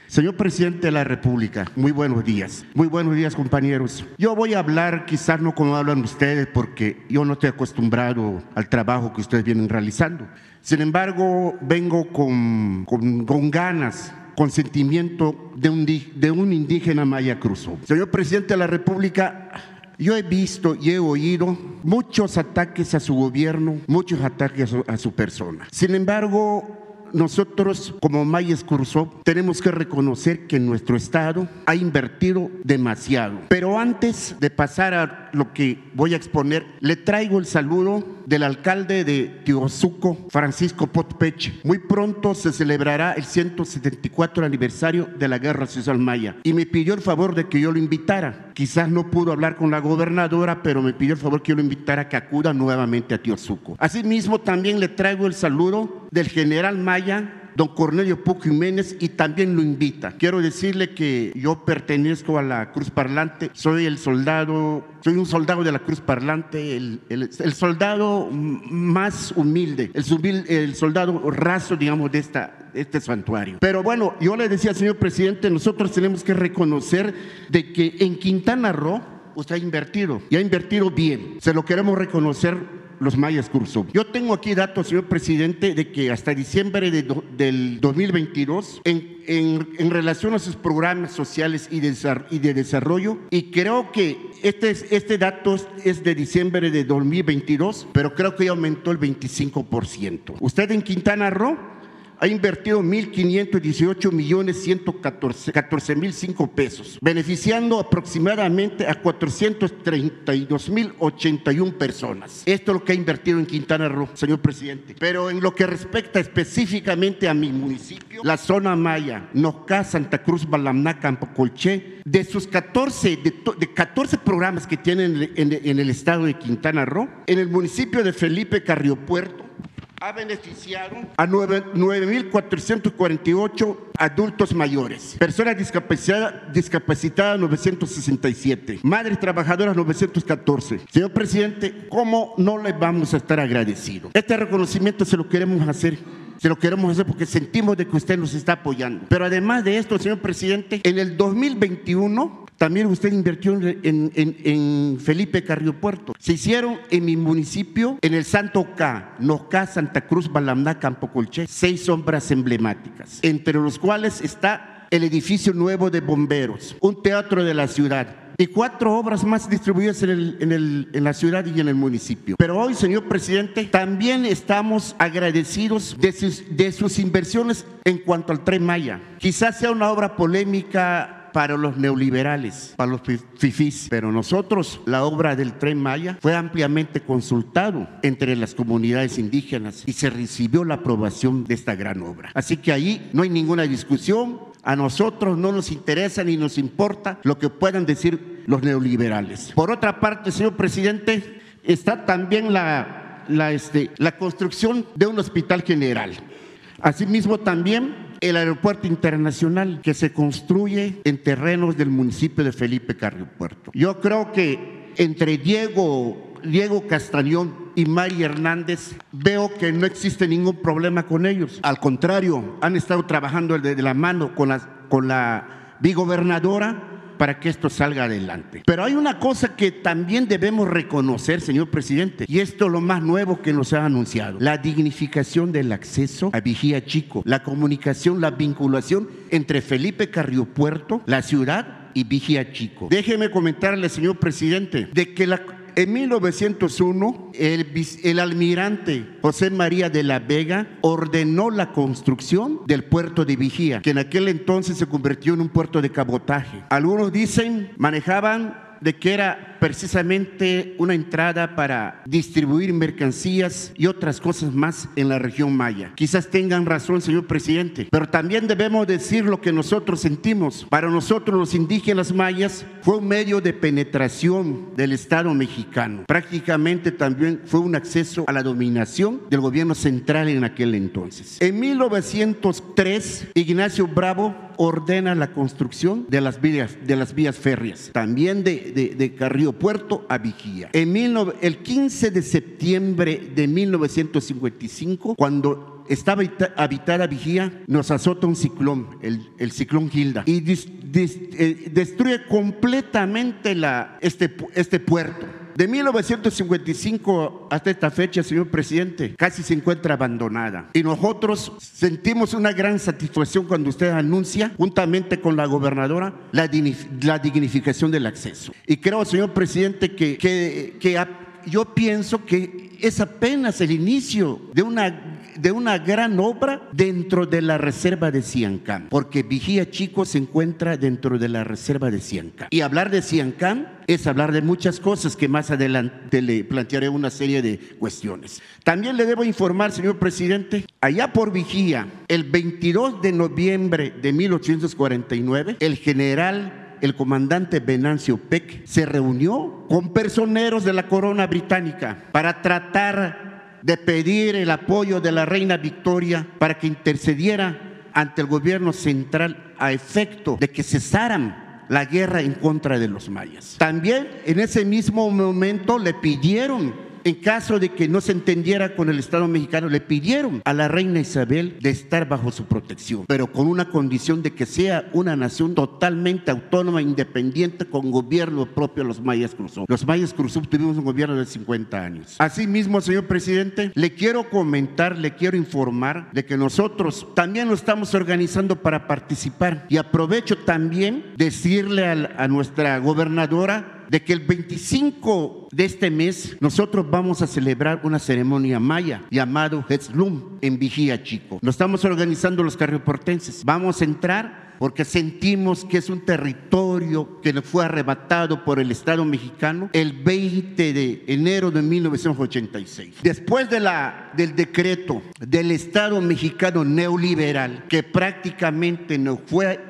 Señor presidente de la República, muy buenos días. Muy buenos días, compañeros. Yo voy a hablar, quizás no como hablan ustedes, porque yo no estoy acostumbrado al trabajo que ustedes vienen realizando. Sin embargo, vengo con, con, con ganas con sentimiento de un, de un indígena maya cruzo. Señor presidente de la República, yo he visto y he oído muchos ataques a su gobierno, muchos ataques a su, persona. Sin embargo, nosotros como Mayes Curso tenemos que reconocer que nuestro Estado ha invertido demasiado. Pero antes de pasar a lo que voy a exponer, le traigo el saludo del alcalde de Tiozuco, Francisco Potpech. Muy pronto se celebrará el 174 aniversario de la Guerra Social Maya y me pidió el favor de que yo lo invitara. Quizás no pudo hablar con la gobernadora, pero me pidió el favor que yo lo invitara a que acuda nuevamente a Tiozuco. Asimismo, también le traigo el saludo del general Maya don Cornelio Puc Jiménez y también lo invita. Quiero decirle que yo pertenezco a la Cruz Parlante, soy el soldado, soy un soldado de la Cruz Parlante, el, soldado más humilde, el, soldado raso, digamos, de esta, este santuario. Pero bueno, yo le decía señor presidente, nosotros tenemos que reconocer de que en Quintana Roo usted ha invertido y ha invertido bien. Se lo queremos reconocer los mayas curso. Yo tengo aquí datos, señor presidente, de que hasta diciembre de del 2022, en, en, relación a sus programas sociales y de, y de desarrollo, y creo que este, este dato es de diciembre de 2022, pero creo que ya aumentó el 25%. Usted en Quintana Roo ha invertido 1.518 millones 114 mil 5 pesos, beneficiando aproximadamente a 432 mil 81 personas. Esto es lo que ha invertido en Quintana Roo, señor presidente. Pero en lo que respecta específicamente a mi municipio, la zona Maya, Nocá, Santa Cruz, Balamná, Campo Colché, de sus 14, de, de 14 programas que tienen en, en el estado de Quintana Roo, en el municipio de Felipe Carriopuerto, ha beneficiado a 9.448 adultos mayores, personas discapacitadas, discapacitadas 967, madres trabajadoras 914. Señor presidente, ¿cómo no le vamos a estar agradecidos? Este reconocimiento se lo queremos hacer se lo queremos hacer porque sentimos de que usted nos está apoyando. Pero además de esto, señor presidente, en el 2021 también usted invirtió en, en, en, Felipe Carrillo Puerto. Se hicieron en mi municipio, en el Santo K, Nocá, Santa Cruz, Balamná, Campo Colché, seis obras emblemáticas, entre los cuales está el edificio nuevo de bomberos, un teatro de la ciudad, y cuatro obras más distribuidas en, el, en, el, en, la ciudad y en el municipio. Pero hoy, señor presidente, también estamos agradecidos de sus, de sus inversiones en cuanto al tren Maya. Quizás sea una obra polémica para los neoliberales, para los fifís, pero nosotros, la obra del tren Maya fue ampliamente consultado entre las comunidades indígenas y se recibió la aprobación de esta gran obra. Así que ahí no hay ninguna discusión, a nosotros no nos interesa ni nos importa lo que puedan decir los neoliberales. Por otra parte, señor presidente, está también la, la, este, la construcción de un hospital general. Asimismo, también el aeropuerto internacional que se construye en terrenos del municipio de Felipe Carrillo Puerto. Yo creo que entre Diego, Diego Castañón y Mari Hernández veo que no existe ningún problema con ellos. Al contrario, han estado trabajando de la mano con la, con la bigobernadora para que esto salga adelante. Pero hay una cosa que también debemos reconocer, señor presidente, y esto es lo más nuevo que nos ha anunciado, la dignificación del acceso a Vigía Chico, la comunicación, la vinculación entre Felipe Carrillo Puerto, la ciudad y Vigía Chico. Déjeme comentarle, señor presidente, de que la en 1901, el, el, almirante José María de la Vega ordenó la construcción del puerto de Vigía, que en aquel entonces se convirtió en un puerto de cabotaje. Algunos dicen manejaban de que era precisamente una entrada para distribuir mercancías y otras cosas más en la región maya. Quizás tengan razón, señor presidente, pero también debemos decir lo que nosotros sentimos. Para nosotros los indígenas mayas fue un medio de penetración del Estado mexicano. Prácticamente también fue un acceso a la dominación del gobierno central en aquel entonces. En 1903, Ignacio Bravo ordena la construcción de las vías, de las vías férreas, también de, de, de Carrillo Puerto a Vigía. En el 15 de septiembre de 1955, cuando estaba habitada Vigía, nos azota un ciclón, el, el ciclón Gilda, y eh, destruye completamente la, este, este puerto. De 1955 hasta esta fecha, señor presidente, casi se encuentra abandonada. Y nosotros sentimos una gran satisfacción cuando usted anuncia, juntamente con la gobernadora, la, dignificación del acceso. Y creo, señor presidente, que, que, que yo pienso que es apenas el inicio de una de una gran obra dentro de la reserva de Ciancán, porque Vigía Chico se encuentra dentro de la reserva de Ciancán. Y hablar de Ciancán es hablar de muchas cosas que más adelante le plantearé una serie de cuestiones. También le debo informar, señor presidente, allá por Vigía, el 22 de noviembre de 1849, el general el comandante Venancio Peck se reunió con personeros de la corona británica para tratar de pedir el apoyo de la reina Victoria para que intercediera ante el gobierno central a efecto de que cesaran la guerra en contra de los mayas. También en ese mismo momento le pidieron en caso de que no se entendiera con el Estado mexicano, le pidieron a la reina Isabel de estar bajo su protección, pero con una condición de que sea una nación totalmente autónoma, independiente, con gobierno propio los mayas cruzó. Los mayas cruzó tuvimos un gobierno de 50 años. Asimismo, señor presidente, le quiero comentar, le quiero informar de que nosotros también lo estamos organizando para participar y aprovecho también decirle a, a nuestra gobernadora de que el 25 de este mes nosotros vamos a celebrar una ceremonia maya llamado Hetzlum en Vigía Chico. Nos estamos organizando los carrioportenses. Vamos a entrar porque sentimos que es un territorio que nos fue arrebatado por el Estado mexicano el 20 de enero de 1986. Después de la, del decreto del Estado mexicano neoliberal, que prácticamente nos fue,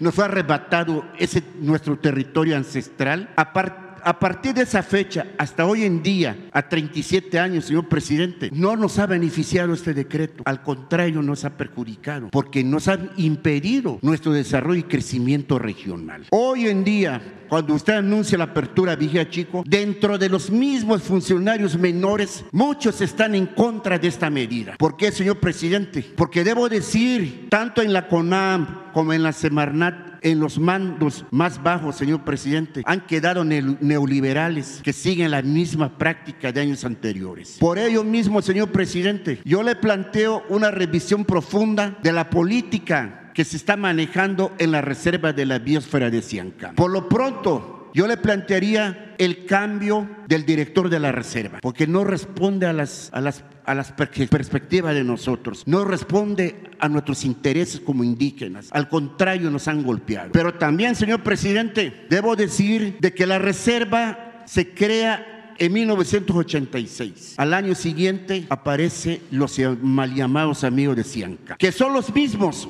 nos fue arrebatado ese, nuestro territorio ancestral, aparte a partir de esa fecha hasta hoy en día, a 37 años, señor presidente, no nos ha beneficiado este decreto. Al contrario, nos ha perjudicado porque nos han impedido nuestro desarrollo y crecimiento regional. Hoy en día, cuando usted anuncia la apertura Vigía Chico, dentro de los mismos funcionarios menores, muchos están en contra de esta medida. ¿Por qué, señor presidente? Porque debo decir, tanto en la CONAM como en la Semarnat, en los mandos más bajos, señor presidente, han quedado neoliberales que siguen la misma práctica de años anteriores. Por ello mismo, señor presidente, yo le planteo una revisión profunda de la política que se está manejando en la reserva de la biosfera de Ciancán. Por lo pronto, yo le plantearía el cambio del director de la reserva, porque no responde a las, a las, a las perspectivas de nosotros, no responde a nuestros intereses como indígenas, al contrario nos han golpeado. Pero también, señor presidente, debo decir de que la reserva se crea en 1986. Al año siguiente aparecen los mal llamados amigos de Cianca, que son los mismos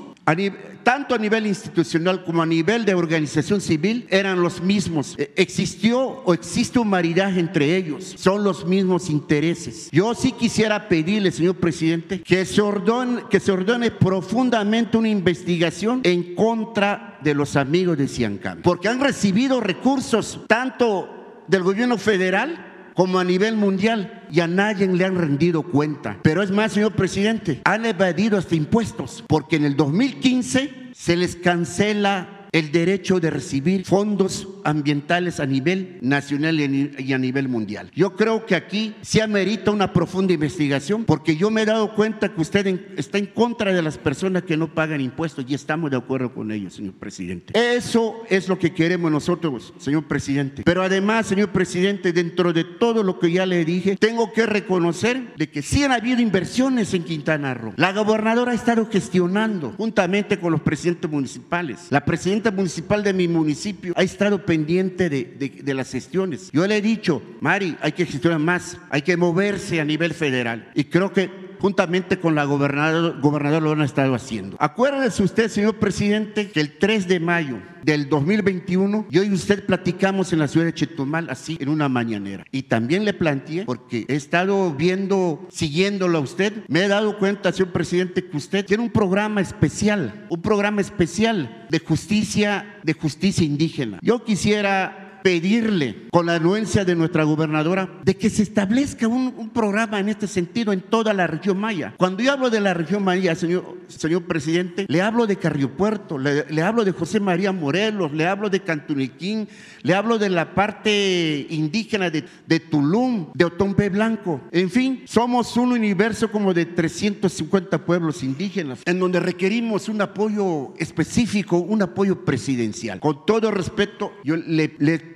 tanto a nivel institucional como a nivel de organización civil, eran los mismos. E, existió o existe un maridaje entre ellos. Son los mismos intereses. Yo sí quisiera pedirle, señor presidente, que se ordone, profundamente una investigación en contra de los amigos de Ciancán, porque han recibido recursos tanto del gobierno federal como a nivel mundial y a nadie le han rendido cuenta. Pero es más, señor presidente, han evadido hasta impuestos porque en el 2015 se les cancela el derecho de recibir fondos ambientales a nivel nacional y a nivel mundial. Yo creo que aquí se amerita una profunda investigación porque yo me he dado cuenta que usted está en contra de las personas que no pagan impuestos y estamos de acuerdo con ellos, señor presidente. Eso es lo que queremos nosotros, señor presidente. Pero además, señor presidente, dentro de todo lo que ya le dije, tengo que reconocer de que sí han habido inversiones en Quintana Roo. La gobernadora ha estado gestionando juntamente con los presidentes municipales. La presidenta municipal de mi municipio ha estado pendiente de, las gestiones. Yo le he dicho, Mari, hay que gestionar más, hay que moverse a nivel federal. Y creo que juntamente con la gobernadora, gobernador lo han estado haciendo. Acuérdese usted, señor presidente, que el 3 de mayo del 2021, yo y usted platicamos en la ciudad de Chetumal así en una mañanera. Y también le planteé, porque he estado viendo, siguiéndolo a usted, me he dado cuenta, señor presidente, que usted tiene un programa especial, un programa especial de justicia, de justicia indígena. Yo quisiera pedirle con la anuencia de nuestra gobernadora de que se establezca un, programa en este sentido en toda la región maya. Cuando yo hablo de la región maya, señor, señor presidente, le hablo de Carriopuerto, le, hablo de José María Morelos, le hablo de Cantuniquín, le hablo de la parte indígena de, de Tulum, de Otompe Blanco. En fin, somos un universo como de 350 pueblos indígenas en donde requerimos un apoyo específico, un apoyo presidencial. Con todo respeto, yo le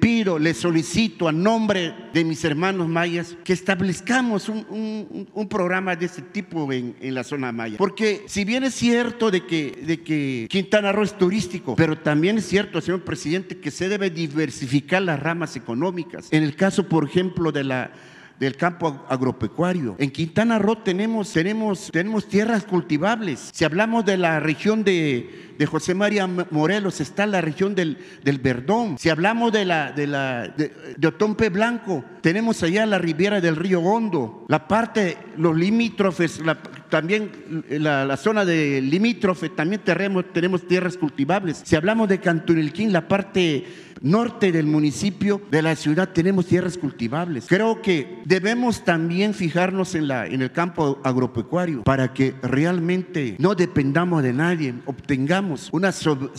pido, le solicito a nombre de mis hermanos mayas que establezcamos un, un, programa de este tipo en, en, la zona maya. Porque si bien es cierto de que, de que Quintana Roo es turístico, pero también es cierto, señor presidente, que se debe diversificar las ramas económicas. En el caso, por ejemplo, de la del campo agropecuario. En Quintana Roo tenemos, tenemos, tenemos tierras cultivables. Si hablamos de la región de, de José María Morelos, está la región del, del Verdón. Si hablamos de la de la de, Otompe Blanco, tenemos allá la riviera del río Hondo, la parte, los limítrofes, también la, la, zona de limítrofe, también tenemos, tenemos tierras cultivables. Si hablamos de Cantunilquín, la parte norte del municipio, de la ciudad, tenemos tierras cultivables. Creo que debemos también fijarnos en, la, en el campo agropecuario para que realmente no dependamos de nadie, obtengamos una,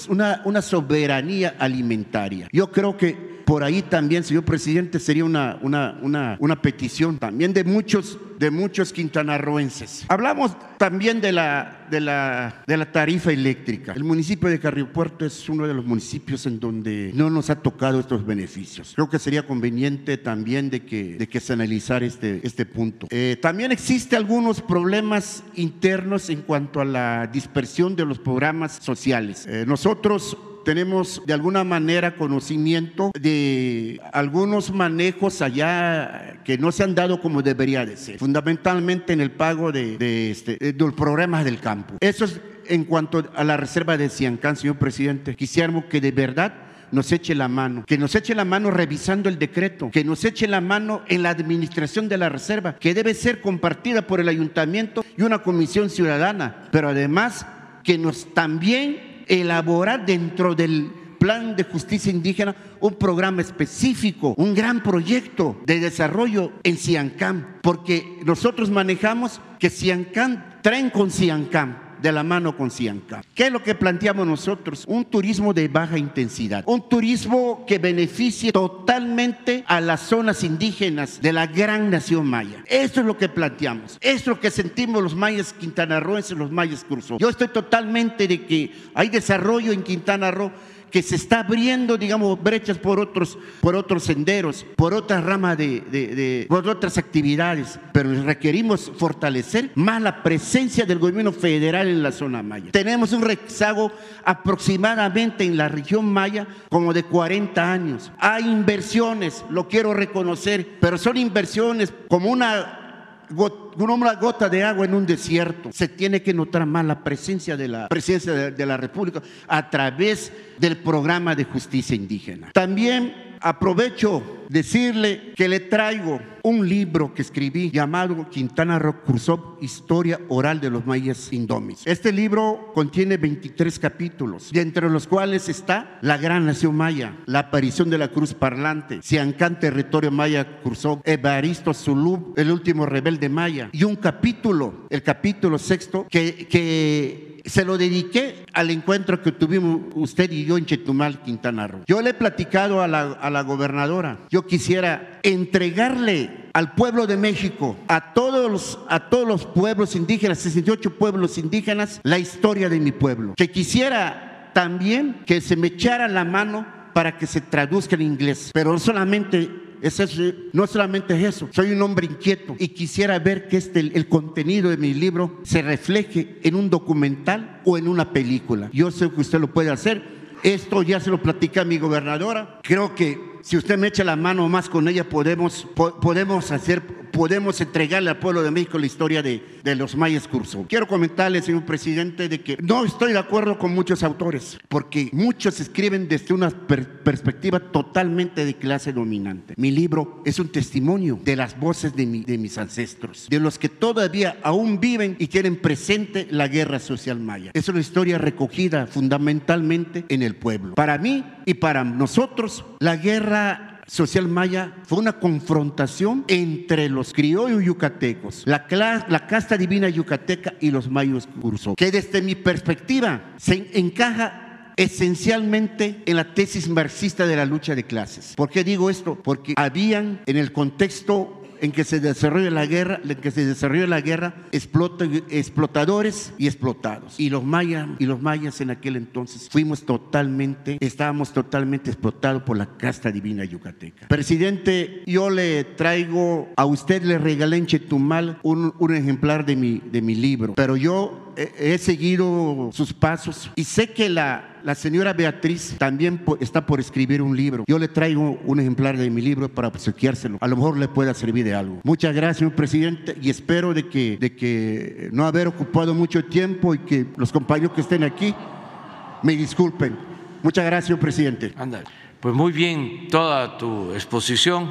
una, una soberanía alimentaria. Yo creo que Por ahí también, señor presidente, sería una, una, una, una petición también de muchos, de muchos quintanarroenses. Hablamos también de la, de, la, de la tarifa eléctrica. El municipio de Carrillo Puerto es uno de los municipios en donde no nos ha tocado estos beneficios. Creo que sería conveniente también de que, de que se analizara este, este punto. Eh, también existe algunos problemas internos en cuanto a la dispersión de los programas sociales. Eh, nosotros tenemos de alguna manera conocimiento de algunos manejos allá que no se han dado como debería de ser, fundamentalmente en el pago de, este, de los programas del campo. Eso es en cuanto a la reserva de Ciancán, señor presidente. Quisiéramos que de verdad nos eche la mano, que nos eche la mano revisando el decreto, que nos eche la mano en la administración de la reserva, que debe ser compartida por el ayuntamiento y una comisión ciudadana, pero además que nos también elaborar dentro del plan de justicia indígena un programa específico, un gran proyecto de desarrollo en Ciancán, porque nosotros manejamos que Ciancán traen con Ciancán de la mano con Ciancán. ¿Qué es lo que planteamos nosotros? Un turismo de baja intensidad, un turismo que beneficie totalmente a las zonas indígenas de la gran nación maya. Eso es lo que planteamos, eso es lo que sentimos los mayas quintanarroenses, los mayas cruzó. Yo estoy totalmente de que hay desarrollo en Quintana Roo que se está abriendo, digamos, brechas por otros, por otros senderos, por otras ramas de, por otras actividades, pero requerimos fortalecer más la presencia del gobierno federal en la zona maya. Tenemos un rezago aproximadamente en la región maya como de 40 años. Hay inversiones, lo quiero reconocer, pero son inversiones como una una gota de agua en un desierto. Se tiene que notar más la presencia de la presencia de, de la República a través del programa de justicia indígena. También aprovecho decirle que le traigo un libro que escribí llamado Quintana Roo Cursó Historia Oral de los Mayas Indomis. Este libro contiene 23 capítulos, y entre los cuales está La Gran Nación Maya, la aparición de la Cruz Parlante, Ciancán Territorio Maya Cursó, Evaristo Zulú, el último rebelde maya, y un capítulo, el capítulo sexto, que, que se lo dediqué al encuentro que tuvimos usted y yo en Chetumal, Quintana Roo. Yo le he platicado a la, gobernadora, yo quisiera entregarle al pueblo de México, a todos, los, a todos los pueblos indígenas, 68 pueblos indígenas, la historia de mi pueblo. Que quisiera también que se me echara la mano para que se traduzca en inglés, pero solamente es eso, no solamente es eso, soy un hombre inquieto y quisiera ver que este, el contenido de mi libro se refleje en un documental o en una película. Yo sé que usted lo puede hacer. Esto ya se lo platica a mi gobernadora. Creo que si usted me echa la mano más con ella, podemos, po podemos hacer, podemos entregarle al pueblo de México la historia de, de los mayas curso. Quiero comentarle, señor presidente, de que no estoy de acuerdo con muchos autores, porque muchos escriben desde una per perspectiva totalmente de clase dominante. Mi libro es un testimonio de las voces de, mi, de mis ancestros, de los que todavía aún viven y tienen presente la guerra social maya. Es una historia recogida fundamentalmente en el pueblo. Para mí y para nosotros, la guerra social maya fue una confrontación entre los criollos yucatecos, la, la casta divina yucateca y los mayos curso, que desde mi perspectiva se encaja esencialmente en la tesis marxista de la lucha de clases. ¿Por qué digo esto? Porque habían en el contexto en que se desarrolla la guerra, en que se desarrolla la guerra, explota, explotadores y explotados. Y los mayas y los mayas en aquel entonces fuimos totalmente, estábamos totalmente explotados por la casta divina yucateca. Presidente, yo le traigo a usted le regalé en Chetumal un, un ejemplar de mi de mi libro, pero yo he seguido sus pasos y sé que la la señora Beatriz también está por escribir un libro. Yo le traigo un ejemplar de mi libro para obsequiárselo. A lo mejor le pueda servir de algo. Muchas gracias, presidente, y espero de que, de que no haber ocupado mucho tiempo y que los compañeros que estén aquí me disculpen. Muchas gracias, presidente. Anda. Pues muy bien toda tu exposición.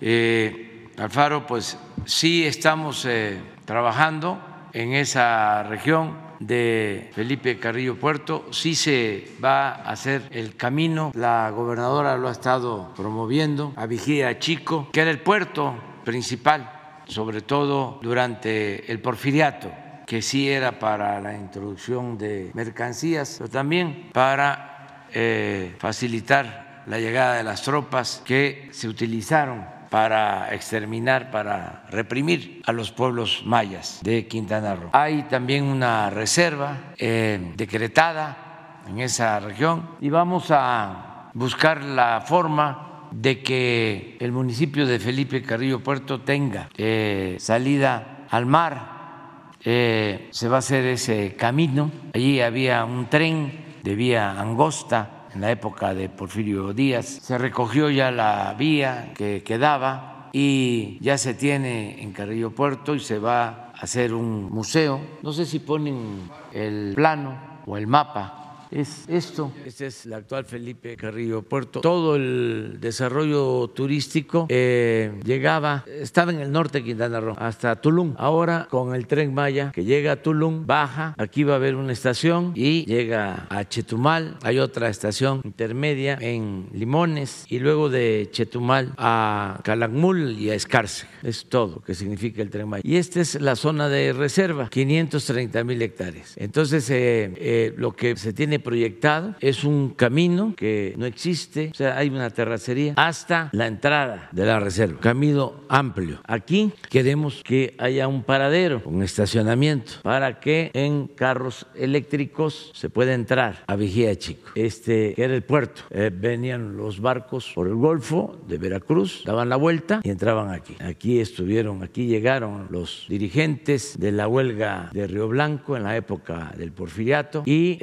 Eh, Alfaro, pues sí estamos eh, trabajando en esa región de Felipe Carrillo Puerto, sí se va a hacer el camino, la gobernadora lo ha estado promoviendo, a Vigía Chico, que era el puerto principal, sobre todo durante el porfiriato que sí era para la introducción de mercancías, pero también para eh, facilitar la llegada de las tropas que se utilizaron para exterminar, para reprimir a los pueblos mayas de Quintana Roo. Hay también una reserva eh, decretada en esa región y vamos a buscar la forma de que el municipio de Felipe Carrillo Puerto tenga eh, salida al mar. Eh, se va a hacer ese camino. Allí había un tren de vía angosta en la época de Porfirio Díaz. Se recogió ya la vía que quedaba y ya se tiene en Carrillo Puerto y se va a hacer un museo. No sé si ponen el plano o el mapa es esto. Este es el actual Felipe Carrillo Puerto. Todo el desarrollo turístico eh, llegaba, estaba en el norte de Quintana Roo, hasta Tulum. Ahora con el tren Maya que llega a Tulum, baja, aquí va a haber una estación y llega a Chetumal. Hay otra estación intermedia en Limones y luego de Chetumal a Calakmul y a Escarce. Es todo que significa el tren Maya. Y esta es la zona de reserva, 530 mil hectáreas. Entonces, eh, eh, lo que se tiene proyectado es un camino que no existe, o sea, hay una terracería hasta la entrada de la reserva, camino amplio. Aquí queremos que haya un paradero, un estacionamiento, para que en carros eléctricos se pueda entrar a Vigía Chico, este que era el puerto. Eh, venían los barcos por el Golfo de Veracruz, daban la vuelta y entraban aquí. Aquí estuvieron, aquí llegaron los dirigentes de la huelga de Río Blanco en la época del porfiriato y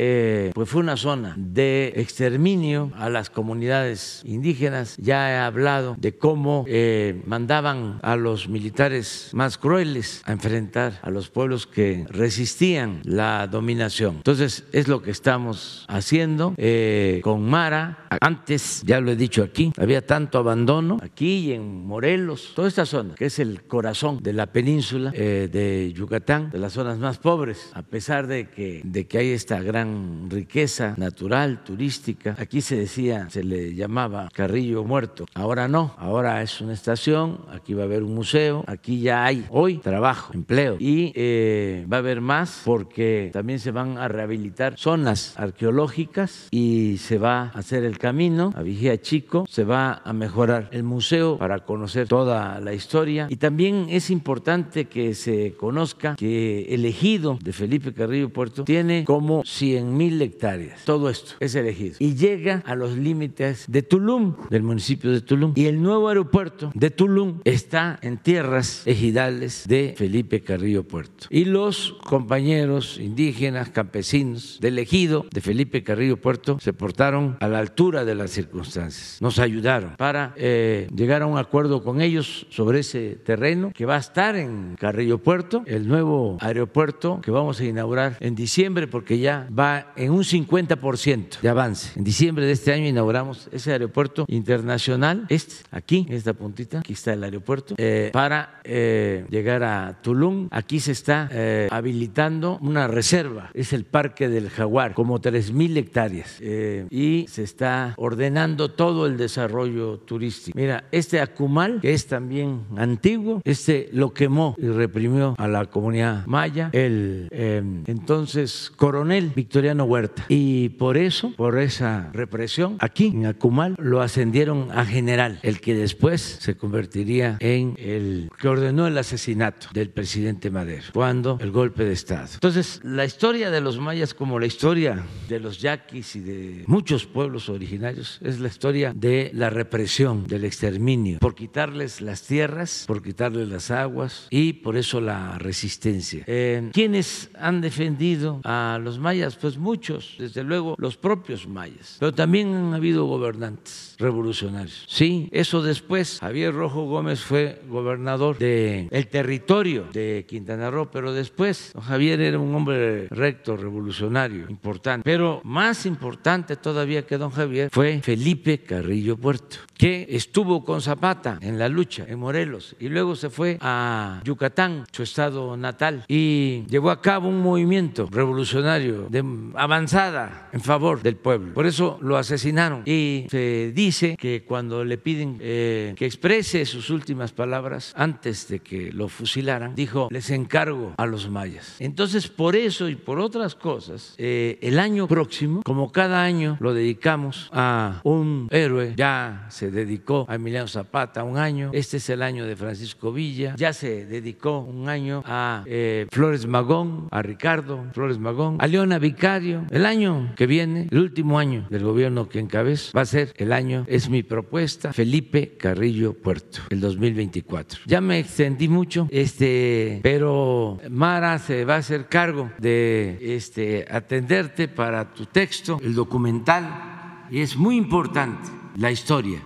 pues fue una zona de exterminio a las comunidades indígenas. Ya he hablado de cómo eh, mandaban a los militares más crueles a enfrentar a los pueblos que resistían la dominación. Entonces es lo que estamos haciendo eh, con Mara. Antes, ya lo he dicho aquí, había tanto abandono aquí y en Morelos, toda esta zona, que es el corazón de la península eh, de Yucatán, de las zonas más pobres, a pesar de que, de que hay esta gran riqueza natural, turística. Aquí se decía, se le llamaba Carrillo Muerto. Ahora no, ahora es una estación, aquí va a haber un museo, aquí ya hay hoy trabajo, empleo y eh, va a haber más porque también se van a rehabilitar zonas arqueológicas y se va a hacer el camino a Vigía Chico, se va a mejorar el museo para conocer toda la historia y también es importante que se conozca que el ejido de Felipe Carrillo Puerto tiene como 100 mil hectáreas todo esto es elegido. Y llega a los límites de Tulum, del municipio de Tulum. Y el nuevo aeropuerto de Tulum está en tierras ejidales de Felipe Carrillo Puerto. Y los compañeros indígenas, campesinos del ejido de Felipe Carrillo Puerto se portaron a la altura de las circunstancias. Nos ayudaron para eh, llegar a un acuerdo con ellos sobre ese terreno que va a estar en Carrillo Puerto, el nuevo aeropuerto que vamos a inaugurar en diciembre porque ya va en un 50% de avance. En diciembre de este año inauguramos ese aeropuerto internacional, este, aquí, esta puntita, aquí está el aeropuerto, eh, para eh, llegar a Tulum. Aquí se está eh, habilitando una reserva, es el Parque del Jaguar, como 3.000 hectáreas, y se está ordenando todo el desarrollo turístico. Mira, este Acumal, que es también antiguo, este lo quemó y reprimió a la comunidad maya, el entonces coronel Victoriano Huerta y por eso, por esa represión, aquí en Acumal lo ascendieron a general, el que después se convertiría en el que ordenó el asesinato del presidente Madero, cuando el golpe de Estado. Entonces, la historia de los mayas, como la historia de los yaquis y de muchos pueblos originarios, es la historia de la represión, del exterminio, por quitarles las tierras, por quitarles las aguas y por eso la resistencia. Eh, ¿Quiénes han defendido a los mayas? Pues muchos desde luego los propios mayas, pero también han habido gobernantes revolucionarios. Sí, eso después, Javier Rojo Gómez fue gobernador del el territorio de Quintana Roo, pero después Javier era un hombre recto, revolucionario, importante. Pero más importante todavía que don Javier fue Felipe Carrillo Puerto, que estuvo con Zapata en la lucha en Morelos y luego se fue a Yucatán, su estado natal, y llevó a cabo un movimiento revolucionario de avanzar pasada en favor del pueblo. Por eso lo asesinaron. Y se dice que cuando le piden eh, que exprese sus últimas palabras antes de que lo fusilaran, dijo, les encargo a los mayas. Entonces, por eso y por otras cosas, eh, el año próximo, como cada año lo dedicamos a un héroe, ya se dedicó a Emiliano Zapata un año, este es el año de Francisco Villa, ya se dedicó un año a eh, Flores Magón, a Ricardo Flores Magón, a Leona Vicario. El año que viene, el último año del gobierno que encabeza, va a ser el es mi propuesta, Felipe Carrillo Puerto, el 2024. Ya me extendí mucho, este, pero Mara se va a hacer cargo de este, atenderte para tu texto, el documental, y es muy importante la historia.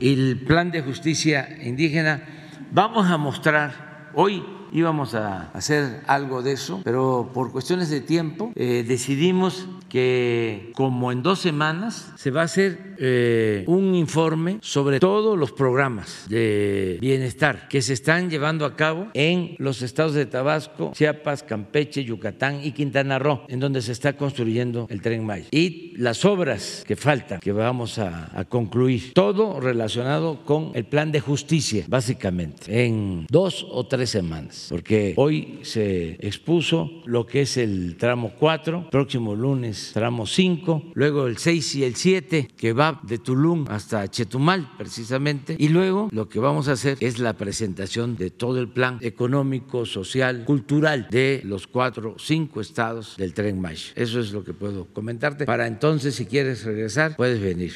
El plan de justicia indígena, vamos a mostrar hoy íbamos a hacer algo de eso, pero por cuestiones de tiempo eh, decidimos que como en dos semanas se va a hacer eh, un informe sobre todos los programas de bienestar que se están llevando a cabo en los estados de Tabasco, Chiapas, Campeche, Yucatán y Quintana Roo, en donde se está construyendo el tren Maya. Y las obras que faltan, que vamos a, a concluir, todo relacionado con el plan de justicia, básicamente, en dos o tres semanas, porque hoy se expuso lo que es el tramo 4, próximo lunes tramo 5, luego el 6 y el 7, que va de Tulum hasta Chetumal precisamente, y luego lo que vamos a hacer es la presentación de todo el plan económico, social, cultural de los cuatro, cinco estados del tren Maya. Eso es lo que puedo comentarte. Para entonces, si quieres regresar, puedes venir.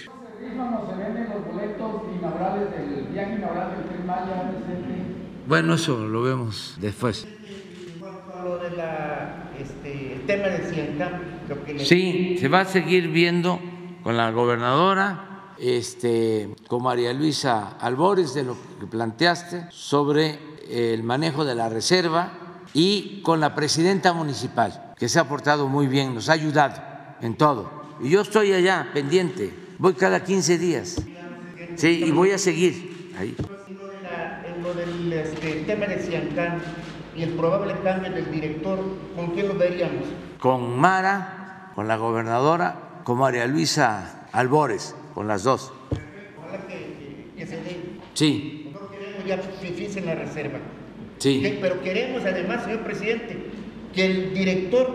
Bueno, eso lo vemos después. Sí, se va a seguir viendo con la gobernadora, este, con María Luisa Albores, de lo que planteaste, sobre el manejo de la reserva y con la presidenta municipal, que se ha portado muy bien, nos ha ayudado en todo. Y yo estoy allá pendiente, voy cada 15 días. Sí, y voy a seguir ahí. En lo del este, tema de Ciancán y el probable cambio del director, ¿con quién lo veríamos? Con Mara, con la gobernadora, con María Luisa Albores, con las dos. Ojalá que, que, se dé. Sí. No queremos ya en la reserva. Sí. pero queremos además, señor presidente, que el director,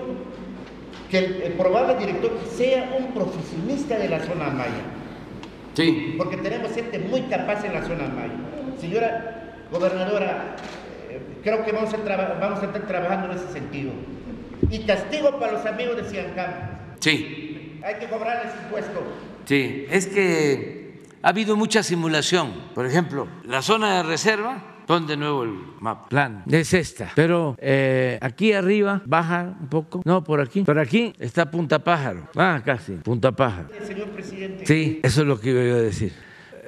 que el, el probable director sea un profesionista de la zona maya. Sí. Porque tenemos gente muy capaz en la zona maya. Señora gobernadora, creo que vamos a, vamos a estar trabajando en ese sentido. Y castigo para los amigos de Ciancán. Sí. Hay que cobrarles impuestos. Sí, es que ha habido mucha simulación. Por ejemplo, la zona de reserva, pon de nuevo el mapa. Plan, es esta. Pero eh, aquí arriba, baja un poco. No, por aquí. Por aquí está Punta Pájaro. Ah, casi. Punta Pájaro. Señor presidente. Sí, eso es lo que iba a decir.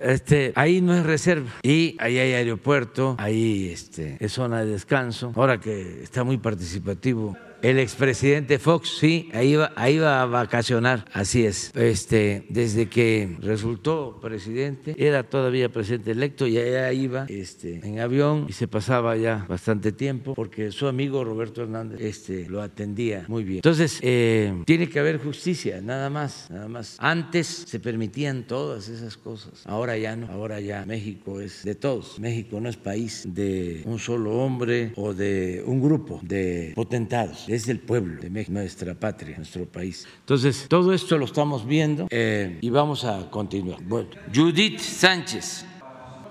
Este, ahí no es reserva y ahí hay aeropuerto, ahí este, es zona de descanso. Ahora que está muy participativo el expresidente Fox, sí, ahí va, ahí va a vacacionar, así es. Este, desde que resultó presidente, era todavía presidente electo y allá iba este, en avión y se pasaba ya bastante tiempo porque su amigo Roberto Hernández este, lo atendía muy bien. Entonces, eh, tiene que haber justicia, nada más, nada más. Antes se permitían todas esas cosas, ahora ya no, ahora ya México es de todos. México no es país de un solo hombre o de un grupo de potentados es del pueblo de México, nuestra patria, nuestro país. Entonces, todo esto lo estamos viendo eh, y vamos a continuar. Bueno, Judith Sánchez.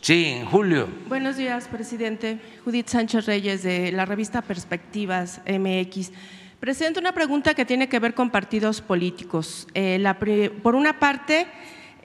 Sí, en julio. Buenos días, presidente. Judith Sánchez Reyes, de la revista Perspectivas MX. Presento una pregunta que tiene que ver con partidos políticos. Eh, la, por una parte,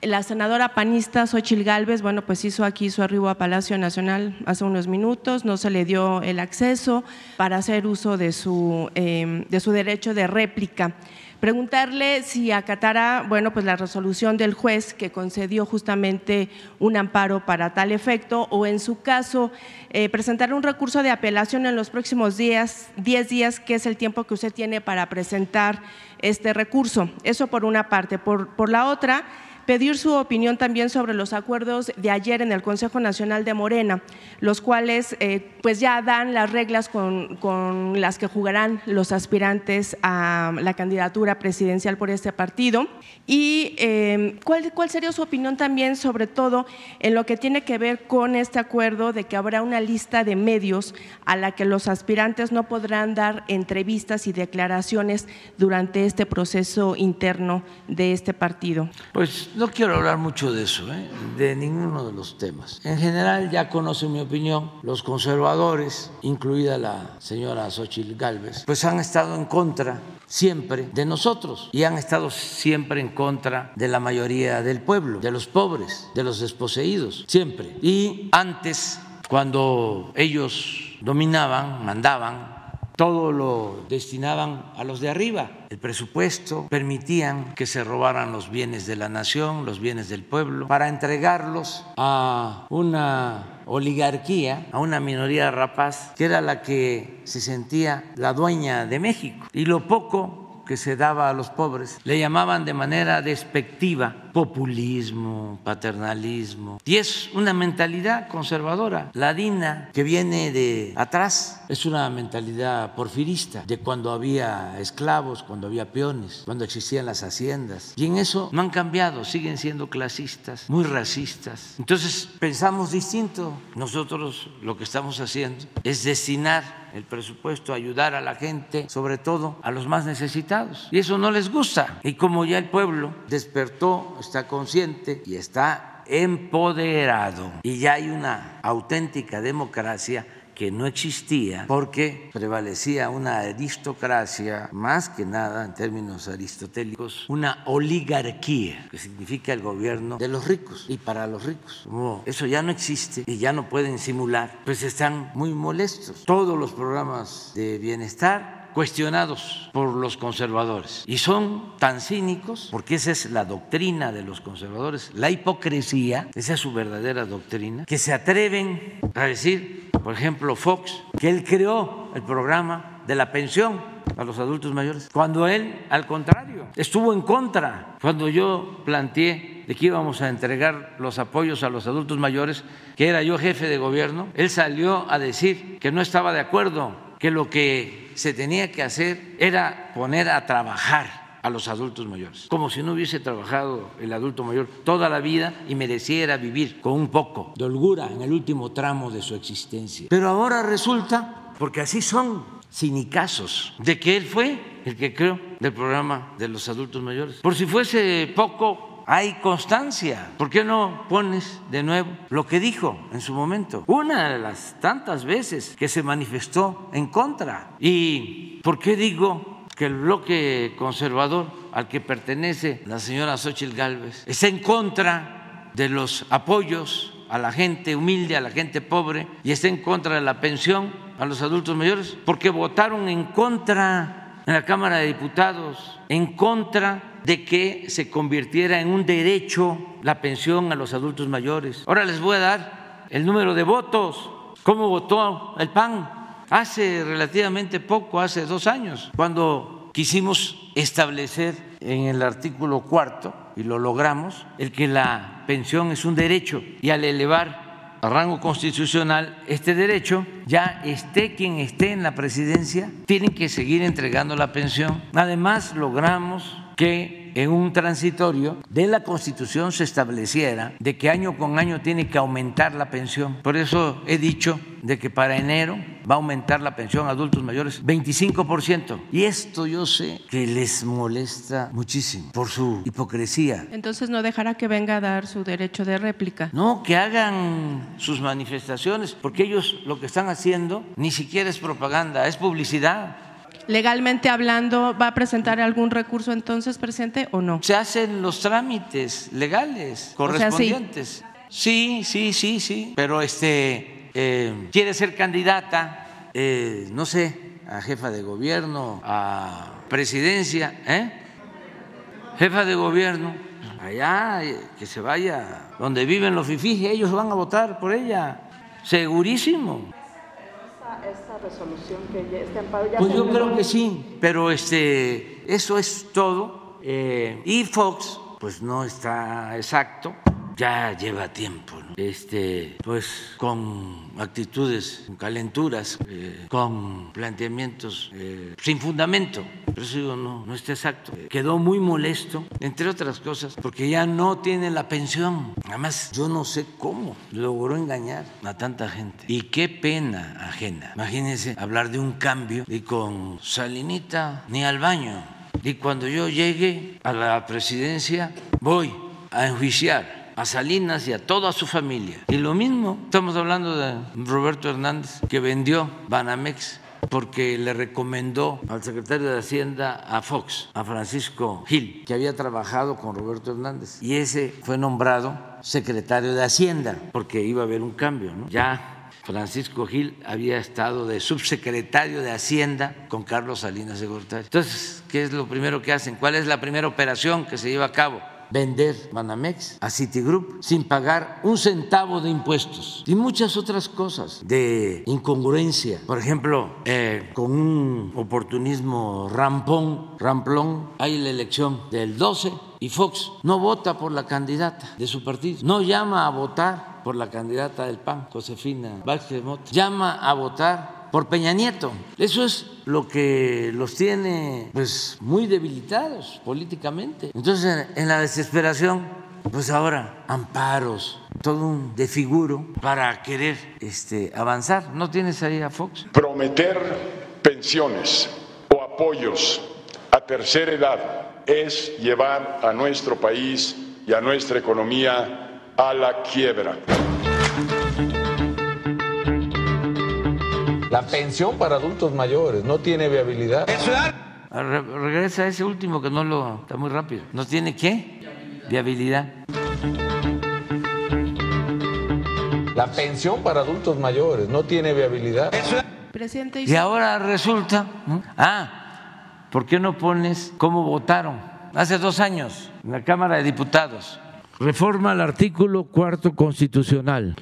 la senadora panista Xochil Gálvez, bueno, pues hizo aquí su arribo a Palacio Nacional hace unos minutos, no se le dio el acceso para hacer uso de su, eh, de su derecho de réplica. Preguntarle si acatará, bueno, pues la resolución del juez que concedió justamente un amparo para tal efecto o en su caso eh, presentar un recurso de apelación en los próximos días, 10 días, que es el tiempo que usted tiene para presentar este recurso. Eso por una parte. Por, por la otra, pedir su opinión también sobre los acuerdos de ayer en el Consejo Nacional de Morena, los cuales eh, pues ya dan las reglas con, con, las que jugarán los aspirantes a la candidatura presidencial por este partido. ¿Y eh, ¿cuál, cuál sería su opinión también sobre todo en lo que tiene que ver con este acuerdo de que habrá una lista de medios a la que los aspirantes no podrán dar entrevistas y declaraciones durante este proceso interno de este partido? Pues no quiero hablar mucho de eso, ¿eh? de ninguno de los temas. En general ya conocen mi opinión, los conservadores, incluida la señora Xochitl Galvez, pues han estado en contra siempre de nosotros y han estado siempre en contra de la mayoría del pueblo, de los pobres, de los desposeídos, siempre. Y antes, cuando ellos dominaban, mandaban, todo lo destinaban a los de arriba. El presupuesto permitían que se robaran los bienes de la nación, los bienes del pueblo, para entregarlos a una oligarquía, a una minoría rapaz, que era la que se sentía la dueña de México. Y lo poco que se daba a los pobres, le llamaban de manera despectiva populismo, paternalismo. Y es una mentalidad conservadora, ladina, que viene de atrás. Es una mentalidad porfirista, de cuando había esclavos, cuando había peones, cuando existían las haciendas. Y en eso no han cambiado, siguen siendo clasistas, muy racistas. Entonces pensamos distinto. Nosotros lo que estamos haciendo es destinar el presupuesto, ayudar a la gente, sobre todo a los más necesitados. Y eso no les gusta. Y como ya el pueblo despertó, está consciente y está empoderado y ya hay una auténtica democracia, que no existía porque prevalecía una aristocracia, más que nada en términos aristotélicos, una oligarquía, que significa el gobierno de los ricos y para los ricos. Como eso ya no existe y ya no pueden simular, pues están muy molestos. Todos los programas de bienestar cuestionados por los conservadores y son tan cínicos, porque esa es la doctrina de los conservadores, la hipocresía, esa es su verdadera doctrina, que se atreven a decir, por ejemplo, Fox, que él creó el programa de la pensión a los adultos mayores, cuando él, al contrario, estuvo en contra, cuando yo planteé de que íbamos a entregar los apoyos a los adultos mayores, que era yo jefe de gobierno, él salió a decir que no estaba de acuerdo que lo que se tenía que hacer era poner a trabajar a los adultos mayores, como si no hubiese trabajado el adulto mayor toda la vida y mereciera vivir con un poco de holgura en el último tramo de su existencia. Pero ahora resulta, porque así son cinicazos, de que él fue el que creó el programa de los adultos mayores. Por si fuese poco, hay constancia. ¿Por qué no pones de nuevo lo que dijo en su momento? Una de las tantas veces que se manifestó en contra. ¿Y por qué digo que el bloque conservador al que pertenece la señora Xochitl Gálvez está en contra de los apoyos a la gente humilde, a la gente pobre, y está en contra de la pensión a los adultos mayores, porque votaron en contra en la Cámara de Diputados, en contra de que se convirtiera en un derecho la pensión a los adultos mayores. Ahora les voy a dar el número de votos, cómo votó el PAN hace relativamente poco, hace dos años, cuando quisimos establecer en el artículo cuarto, y lo logramos, el que la pensión es un derecho y al elevar a rango constitucional este derecho, ya esté quien esté en la presidencia, tienen que seguir entregando la pensión. Además, logramos que en un transitorio de la Constitución se estableciera de que año con año tiene que aumentar la pensión. Por eso he dicho de que para enero va a aumentar la pensión a adultos mayores 25%. Y esto yo sé que les molesta muchísimo por su hipocresía. Entonces no dejará que venga a dar su derecho de réplica. No, que hagan sus manifestaciones, porque ellos lo que están haciendo ni siquiera es propaganda, es publicidad legalmente hablando, ¿va a presentar algún recurso entonces, presidente, o no? Se hacen los trámites legales correspondientes. sí. sí, sí, sí, pero este eh, quiere ser candidata, eh, no sé, a jefa de gobierno, a presidencia, ¿eh? Jefa de gobierno, allá, eh, que se vaya donde viven los fifís, ellos van a votar por ella, segurísimo resolución que este amparo ya Pues yo creo que sí, pero este, eso es todo. Eh, y Fox pues no está exacto, ya lleva tiempo, ¿no? este, pues con actitudes, con calenturas, eh, con planteamientos eh, sin fundamento. Pero eso digo, no, no está exacto. Quedó muy molesto, entre otras cosas, porque ya no tiene la pensión. Además, yo no sé cómo logró engañar a tanta gente. Y qué pena ajena. Imagínense hablar de un cambio y con Salinita ni al baño. Y cuando yo llegue a la presidencia, voy a enjuiciar a Salinas y a toda su familia. Y lo mismo, estamos hablando de Roberto Hernández, que vendió Banamex porque le recomendó al secretario de Hacienda a Fox, a Francisco Gil, que había trabajado con Roberto Hernández. Y ese fue nombrado secretario de Hacienda, porque iba a haber un cambio. Ya Francisco Gil había estado de subsecretario de Hacienda con Carlos Salinas de Gortari. Entonces, ¿qué es lo primero que hacen? ¿Cuál es la primera operación que se lleva a cabo? Vender Banamex a Citigroup sin pagar un centavo de impuestos y muchas otras cosas de incongruencia. Por ejemplo, eh, con un oportunismo rampón, ramplón, hay la elección del 12 y Fox no vota por la candidata de su partido, no llama a votar por la candidata del PAN, Josefina Vázquez Mota, llama a votar por Peña Nieto. Eso es lo que los tiene pues muy debilitados políticamente. Entonces, en la desesperación, pues ahora amparos, todo un desfiguro para querer este, avanzar. ¿No tienes ahí a Fox? Prometer pensiones o apoyos a tercera edad es llevar a nuestro país y a nuestra economía a la quiebra. La pensión para adultos mayores no tiene viabilidad. regresa a ese último que no lo está muy rápido. ¿No tiene qué? Viabilidad. La pensión para adultos mayores no tiene viabilidad. Presidente, y ahora resulta, ah, ¿por qué no pones cómo votaron hace dos años en la Cámara de Diputados? Reforma al artículo cuarto constitucional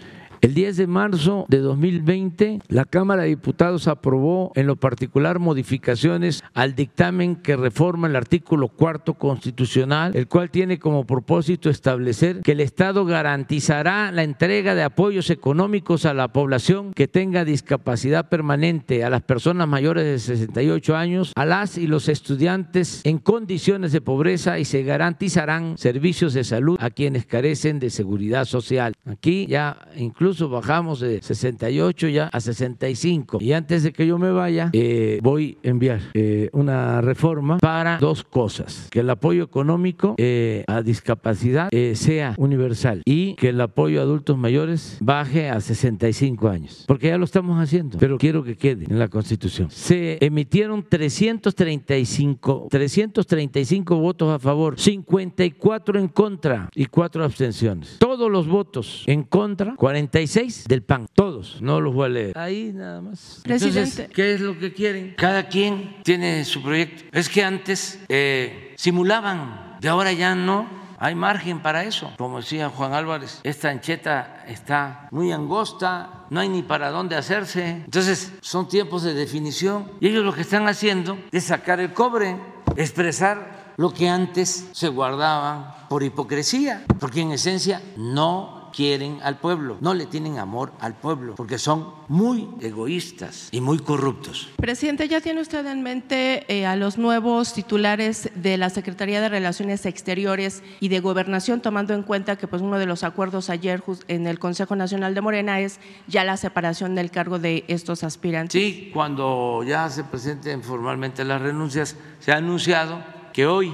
el 10 de marzo de 2020, la Cámara de Diputados aprobó en lo particular modificaciones al dictamen que reforma el artículo cuarto constitucional, el cual tiene como propósito establecer que el Estado garantizará la entrega de apoyos económicos a la población que tenga discapacidad permanente, a las personas mayores de 68 años, a las y los estudiantes en condiciones de pobreza y se garantizarán servicios de salud a quienes carecen de seguridad social. Aquí ya incluso bajamos de 68 ya a 65. Y antes de que yo me vaya, eh, voy a enviar eh, una reforma para dos cosas. Que el apoyo económico eh, a discapacidad sea universal y que el apoyo a adultos mayores baje a 65 años. Porque ya lo estamos haciendo, pero quiero que quede en la Constitución. Se emitieron 335, 335 votos a favor, 54 en contra y 4 abstenciones. Todos los votos en contra, 45 del PAN, todos, no los voy a leer. Ahí nada más. Presidente. ¿qué es lo que quieren? Cada quien tiene su proyecto. Es que antes eh, simulaban, de ahora ya no. Hay margen para eso. Como decía Juan Álvarez, esta ancheta está muy angosta, no hay ni para dónde hacerse. Entonces, son tiempos de definición. Y ellos lo que están haciendo es sacar el cobre, expresar lo que antes se guardaba por hipocresía, porque en esencia no quieren al pueblo, no le tienen amor al pueblo, porque son muy egoístas y muy corruptos. Presidente, ¿ya tiene usted en mente eh, a los nuevos titulares de la Secretaría de Relaciones Exteriores y de Gobernación, tomando en cuenta que pues, uno de los acuerdos ayer en el Consejo Nacional de Morena es ya la separación del cargo de estos aspirantes? Sí, cuando ya se presenten formalmente las renuncias, se ha anunciado que hoy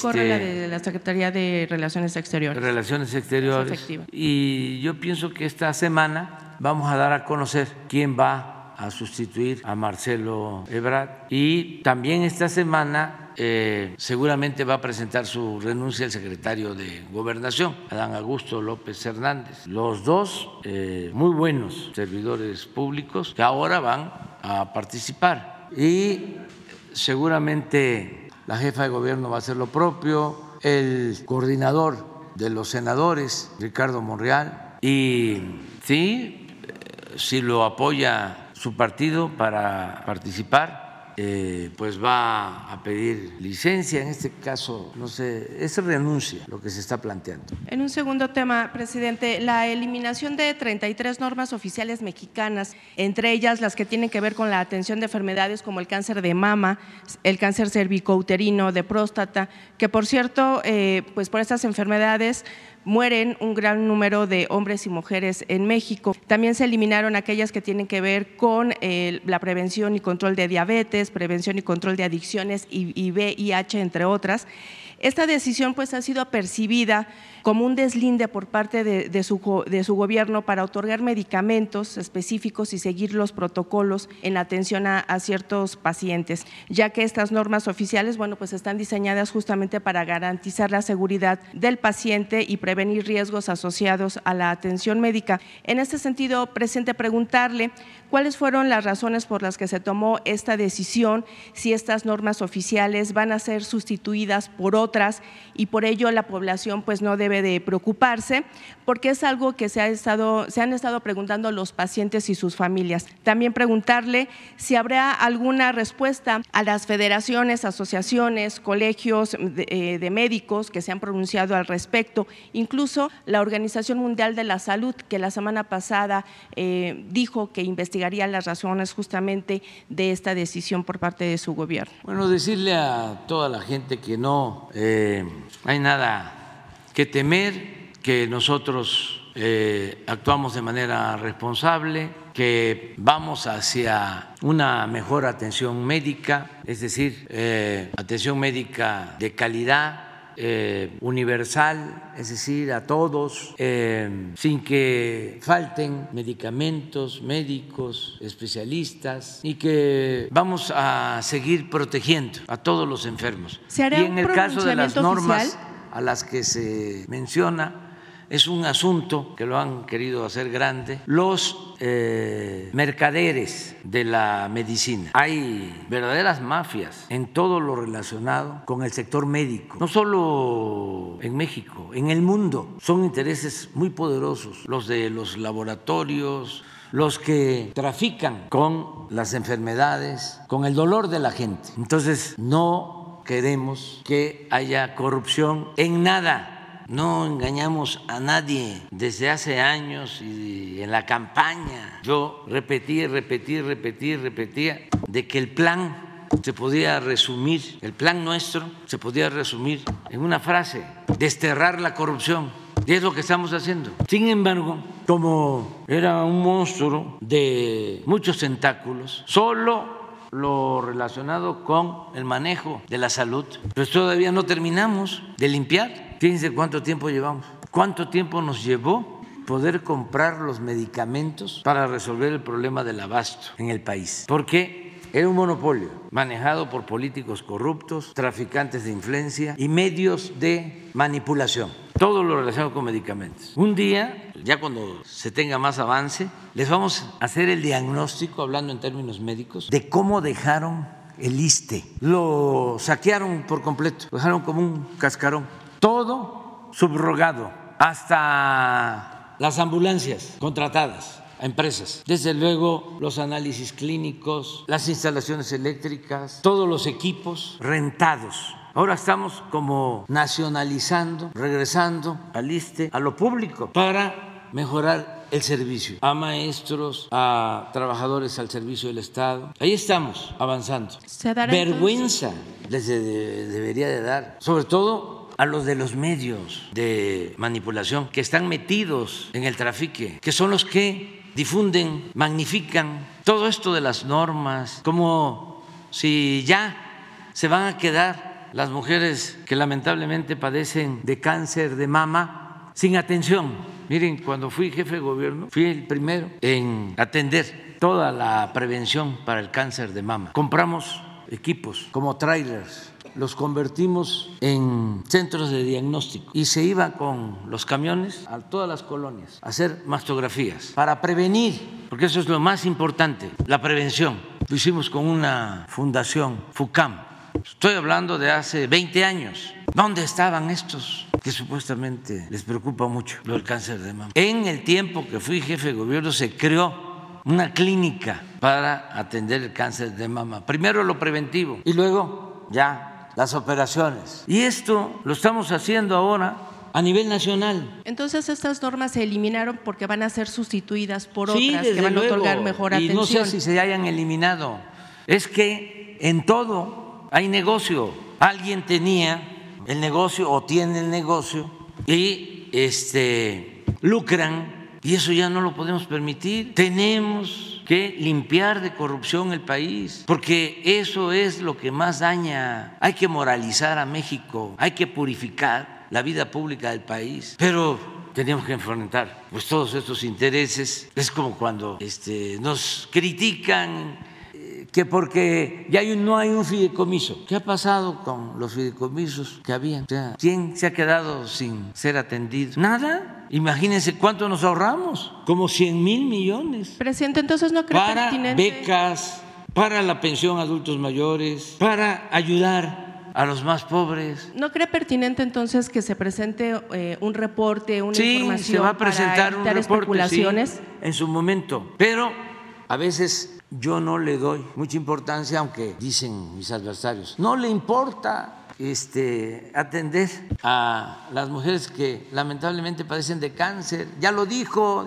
corre la este, de la Secretaría de Relaciones Exteriores. Relaciones Exteriores. Y yo pienso que esta semana vamos a dar a conocer quién va a sustituir a Marcelo Ebrard. Y también esta semana eh, seguramente va a presentar su renuncia el secretario de Gobernación, Adán Augusto López Hernández. Los dos eh, muy buenos servidores públicos que ahora van a participar. Y seguramente la jefa de gobierno va a hacer lo propio, el coordinador de los senadores, Ricardo Monreal, y sí, si lo apoya su partido para participar, eh, pues va a pedir licencia, en este caso, no sé, es renuncia lo que se está planteando. En un segundo tema, presidente, la eliminación de 33 normas oficiales mexicanas, entre ellas las que tienen que ver con la atención de enfermedades como el cáncer de mama, el cáncer cervicouterino, de próstata, que por cierto, eh, pues por estas enfermedades mueren un gran número de hombres y mujeres en México. También se eliminaron aquellas que tienen que ver con eh, la prevención y control de diabetes, prevención y control de adicciones y, y VIH, entre otras. Esta decisión pues ha sido percibida como un deslinde por parte de, su, gobierno para otorgar medicamentos específicos y seguir los protocolos en atención a, a, ciertos pacientes, ya que estas normas oficiales, bueno, pues están diseñadas justamente para garantizar la seguridad del paciente y prevenir riesgos asociados a la atención médica. En este sentido, presente preguntarle cuáles fueron las razones por las que se tomó esta decisión, si estas normas oficiales van a ser sustituidas por otras y por ello la población pues no debe de preocuparse, porque es algo que se, ha estado, se han estado preguntando los pacientes y sus familias. También preguntarle si habrá alguna respuesta a las federaciones, asociaciones, colegios de, eh, médicos que se han pronunciado al respecto, incluso la Organización Mundial de la Salud, que la semana pasada eh, dijo que investigaría las razones justamente de esta decisión por parte de su gobierno. Bueno, decirle a toda la gente que no eh, hay nada que temer, que nosotros eh, actuamos de manera responsable, que vamos hacia una mejor atención médica, es decir, eh, atención médica de calidad, eh, universal, es decir, a todos, eh, sin que falten medicamentos, médicos, especialistas, y que vamos a seguir protegiendo a todos los enfermos. ¿Se hará y en un el caso de las normas oficial? a las que se menciona, es un asunto que lo han querido hacer grande, los eh, mercaderes de la medicina. Hay verdaderas mafias en todo lo relacionado con el sector médico, no solo en México, en el mundo. Son intereses muy poderosos los de los laboratorios, los que trafican con las enfermedades, con el dolor de la gente. Entonces, no queremos que haya corrupción en nada no engañamos a nadie desde hace años y en la campaña yo repetí, repetí, repetí, repetía de que el plan se podía resumir, el plan nuestro se podía resumir en una frase, desterrar la corrupción. Y es lo que estamos haciendo. Sin embargo, como era un monstruo de muchos tentáculos, solo lo relacionado con el manejo de la salud, pues todavía no terminamos de limpiar. Fíjense cuánto tiempo llevamos, cuánto tiempo nos llevó poder comprar los medicamentos para resolver el problema del abasto en el país. Porque era un monopolio manejado por políticos corruptos, traficantes de influencia y medios de manipulación. Todo lo relacionado con medicamentos. Un día, ya cuando se tenga más avance, les vamos a hacer el diagnóstico, hablando en términos médicos, de cómo dejaron el ISTE. Lo saquearon por completo, lo dejaron como un cascarón. Todo subrogado, hasta las ambulancias contratadas a empresas. Desde luego los análisis clínicos, las instalaciones eléctricas, todos los equipos rentados. Ahora estamos como nacionalizando, regresando al ISTE, a lo público, para mejorar el servicio a maestros, a trabajadores al servicio del Estado. Ahí estamos avanzando. ¿Se dará Vergüenza les de- debería de dar, sobre todo a los de los medios de manipulación que están metidos en el trafique, que son los que difunden, magnifican todo esto de las normas, como si ya se van a quedar las mujeres que lamentablemente padecen de cáncer de mama sin atención. Miren, cuando fui jefe de gobierno, fui el primero en atender toda la prevención para el cáncer de mama. Compramos equipos como trailers, los convertimos en centros de diagnóstico y se iba con los camiones a todas las colonias a hacer mastografías para prevenir, porque eso es lo más importante, la prevención. Lo hicimos con una fundación, FUCAM. Estoy hablando de hace 20 años. ¿Dónde estaban estos que supuestamente les preocupa mucho lo del cáncer de mama? En el tiempo que fui jefe de gobierno se creó una clínica para atender el cáncer de mama. Primero lo preventivo y luego ya las operaciones. Y esto lo estamos haciendo ahora a nivel nacional. Entonces estas normas se eliminaron porque van a ser sustituidas por Sí, otras que van a otorgar mejor y atención. no sé si se hayan eliminado. Es que en todo hay negocio. Alguien tenía el negocio o tiene el negocio y este lucran y eso ya no lo podemos permitir. Tenemos que limpiar de corrupción el país, porque eso es lo que más daña. Hay que moralizar a México, hay que purificar la vida pública del país. Pero tenemos que enfrentar pues todos estos intereses. Es como cuando este, nos critican que porque ya hay un- no hay un fideicomiso. ¿Qué ha pasado con los fideicomisos que había? O sea, ¿quién se ha quedado sin ser atendido? Nada. Imagínense cuánto nos ahorramos, como 100 mil millones Presidente, entonces no cree para pertinente. becas, para la pensión a adultos mayores, para ayudar a los más pobres. ¿No cree pertinente entonces que se presente eh, un reporte, una Sí, información se va a presentar para un evitar reporte sí, especulaciones? en su momento, pero a veces yo no le doy mucha importancia, aunque dicen mis adversarios, no le importa este, atender a las mujeres que lamentablemente padecen de cáncer. Ya lo dijo,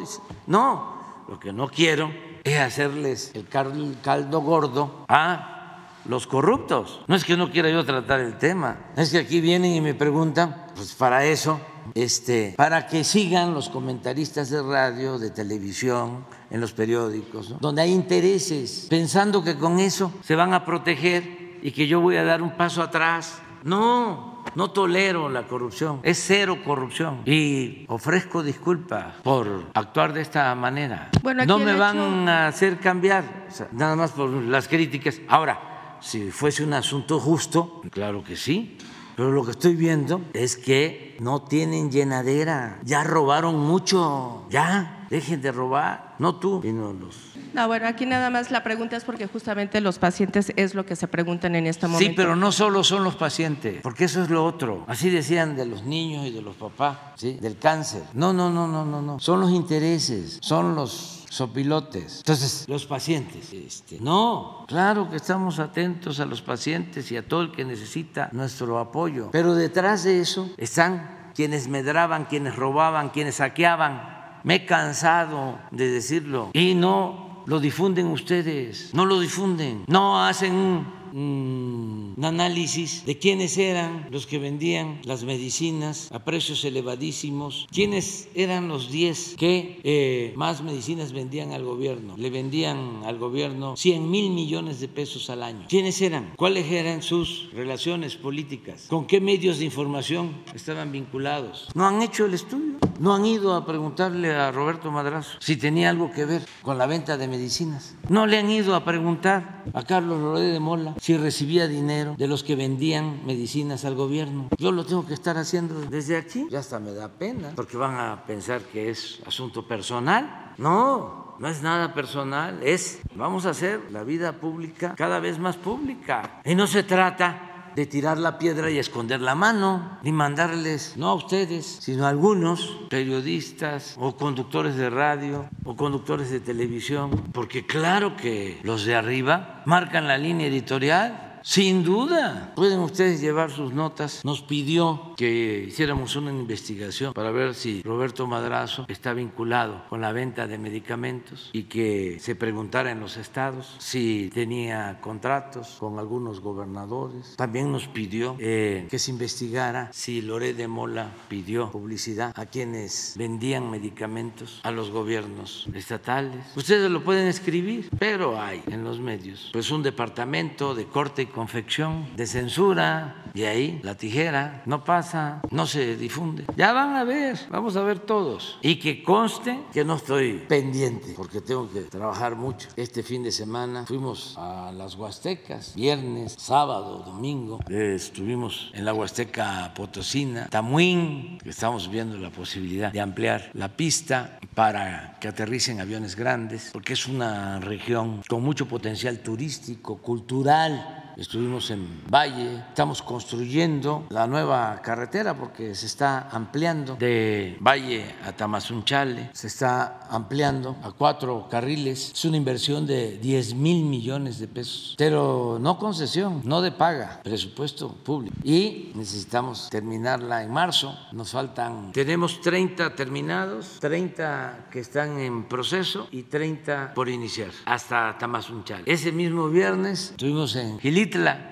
no, lo que no quiero es hacerles el cal- caldo gordo a los corruptos. No es que no quiera yo tratar el tema, es que aquí vienen y me preguntan, pues para eso, este, para que sigan los comentaristas de radio, de televisión, en los periódicos, ¿no? donde hay intereses, pensando que con eso se van a proteger y que yo voy a dar un paso atrás. No, no tolero la corrupción, es cero corrupción y ofrezco disculpas por actuar de esta manera. Bueno, no me hecho- van a hacer cambiar, o sea, nada más por las críticas. Ahora, si fuese un asunto justo, claro que sí, pero lo que estoy viendo es que no tienen llenadera, ya robaron mucho, ya, dejen de robar, no tú, sino los No, bueno, aquí nada más la pregunta es porque justamente los pacientes es lo que se preguntan en este momento. Sí, pero no solo son los pacientes, porque eso es lo otro. Así decían de los niños y de los papás, ¿sí? Del cáncer. No, no, no, no, no, no. Son los intereses, son los sopilotes. Entonces, los pacientes, este, no, claro que estamos atentos a los pacientes y a todo el que necesita nuestro apoyo. Pero detrás de eso están quienes medraban, quienes robaban, quienes saqueaban. Me he cansado de decirlo y no lo difunden ustedes, no lo difunden, no hacen un, un análisis de quiénes eran los que vendían las medicinas a precios elevadísimos, quiénes eran los 10 que eh, más medicinas vendían al gobierno, le vendían al gobierno 100 mil millones de pesos al año. ¿Quiénes eran? ¿Cuáles eran sus relaciones políticas? ¿Con qué medios de información estaban vinculados? No han hecho el estudio, no han ido a preguntarle a Roberto Madrazo si tenía algo que ver con la venta de medicinas. No le han ido a preguntar a Carlos Loré de Mola si recibía dinero de los que vendían medicinas al gobierno. Yo lo tengo que estar haciendo desde aquí. Ya hasta me da pena, porque van a pensar que es asunto personal. No, no es nada personal, es vamos a hacer la vida pública cada vez más pública. Y no se trata de tirar la piedra y esconder la mano, ni mandarles, no a ustedes, sino a algunos periodistas o conductores de radio o conductores de televisión, porque claro que los de arriba marcan la línea editorial. Sin duda, pueden ustedes llevar sus notas. Nos pidió que hiciéramos una investigación para ver si Roberto Madrazo está vinculado con la venta de medicamentos y que se preguntara en los estados si tenía contratos con algunos gobernadores. También nos pidió eh, que se investigara si Loré de Mola pidió publicidad a quienes vendían medicamentos a los gobiernos estatales. Ustedes lo pueden escribir, pero hay en los medios pues un departamento de corte confección, de censura, y ahí la tijera no pasa, no se difunde. Ya van a ver, vamos a ver todos. Y que conste que no estoy pendiente, porque tengo que trabajar mucho. Este fin de semana fuimos a las Huastecas, viernes, sábado, domingo. Estuvimos en la Huasteca Potosina, Tamuín, estamos viendo la posibilidad de ampliar la pista para que aterricen aviones grandes, porque es una región con mucho potencial turístico, cultural estuvimos en Valle, estamos construyendo la nueva carretera porque se está ampliando de Valle a Tamazunchale, se está ampliando a cuatro carriles, es una inversión de 10 mil millones de pesos, pero no concesión, no de paga, presupuesto público. Y necesitamos terminarla en marzo, nos faltan, tenemos 30 terminados, 30 que están en proceso y 30 por iniciar hasta Tamazunchale. Ese mismo viernes estuvimos en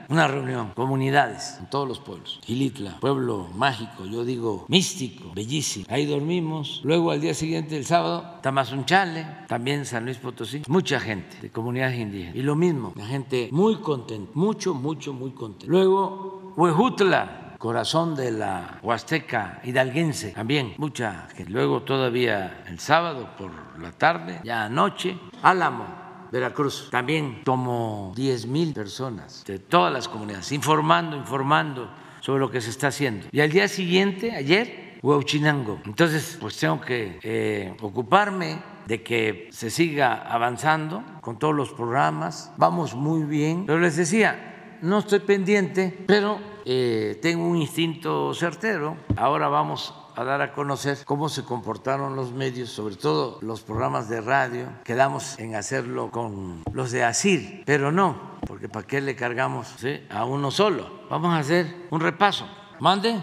Una reunión, comunidades en todos los pueblos. Gilitla, pueblo mágico, yo digo místico, bellísimo. Ahí dormimos. Luego al día siguiente, el sábado, Tamazunchale, también San Luis Potosí. Mucha gente de comunidades indígenas. Y lo mismo, la gente muy contenta, mucho, mucho, muy contenta. Luego, Huejutla, corazón de la Huasteca hidalguense, también mucha gente. Luego todavía el sábado por la tarde, ya anoche, Álamo, Veracruz, también como 10 mil personas de todas las comunidades, informando, informando sobre lo que se está haciendo. Y al día siguiente, ayer, Huauchinango. Entonces, pues tengo que eh, ocuparme de que se siga avanzando con todos los programas. Vamos muy bien. Pero les decía, no estoy pendiente, pero eh, tengo un instinto certero. Ahora vamos a dar a conocer cómo se comportaron los medios, sobre todo los programas de radio. Quedamos en hacerlo con los de ASIR, pero no, porque ¿para qué le cargamos a uno solo? Vamos a hacer un repaso. Mande.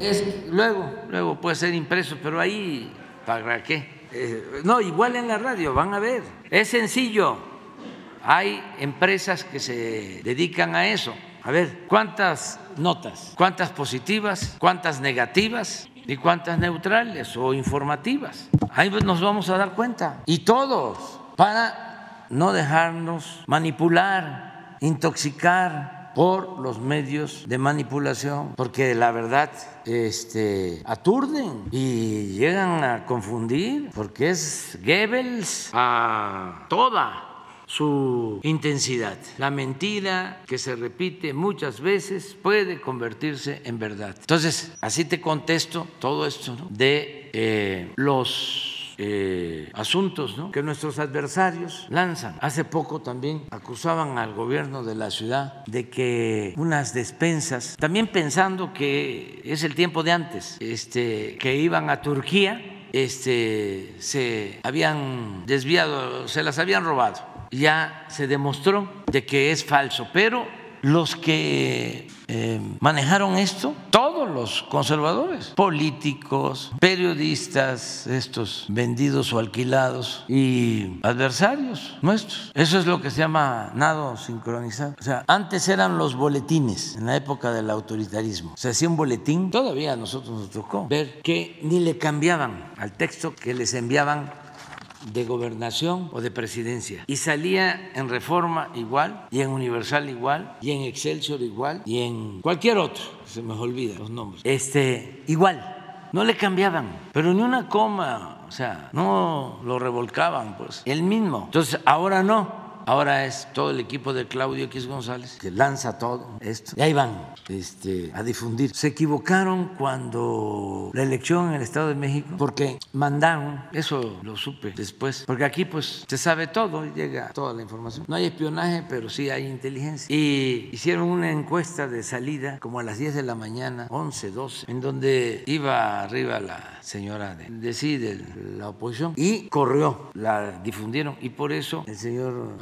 Es, luego, luego puede ser impreso, pero ahí, ¿para qué? Eh, no, igual en la radio, van a ver. Es sencillo. Hay empresas que se dedican a eso. A ver, ¿cuántas notas? ¿Cuántas positivas? ¿Cuántas negativas? ¿Y cuántas neutrales o informativas? Ahí nos vamos a dar cuenta. Y todos, para no dejarnos manipular, intoxicar por los medios de manipulación, porque la verdad este, aturden y llegan a confundir, porque es Goebbels a toda su intensidad. La mentira que se repite muchas veces puede convertirse en verdad. Entonces, así te contesto todo esto de eh, los eh, asuntos que nuestros adversarios lanzan. Hace poco también acusaban al gobierno de la ciudad de que unas despensas, también pensando que es el tiempo de antes, este, que iban a Turquía, este, se habían desviado, se las habían robado ya se demostró de que es falso, pero los que eh, manejaron esto, todos los conservadores, políticos, periodistas, estos vendidos o alquilados y adversarios nuestros. Eso es lo que se llama nado sincronizado. O sea, antes eran los boletines, en la época del autoritarismo. Se hacía un boletín, todavía a nosotros nos tocó ver que ni le cambiaban al texto que les enviaban de gobernación o de presidencia. Y salía en reforma igual, y en universal igual, y en Excelsior igual, y en cualquier otro, se me olvida los nombres. Este, igual, no le cambiaban, pero ni una coma, o sea, no lo revolcaban, pues, el mismo. Entonces, ahora no. Ahora es todo el equipo de Claudio X González que lanza todo esto. Y ahí van este, a difundir. Se equivocaron cuando la elección en el Estado de México porque mandaron, eso lo supe después, porque aquí pues se sabe todo, llega toda la información. No hay espionaje, pero sí hay inteligencia. Y hicieron una encuesta de salida como a las 10 de la mañana, 11, 12, en donde iba arriba la señora de, de sí, de la oposición, y corrió, la difundieron. Y por eso el señor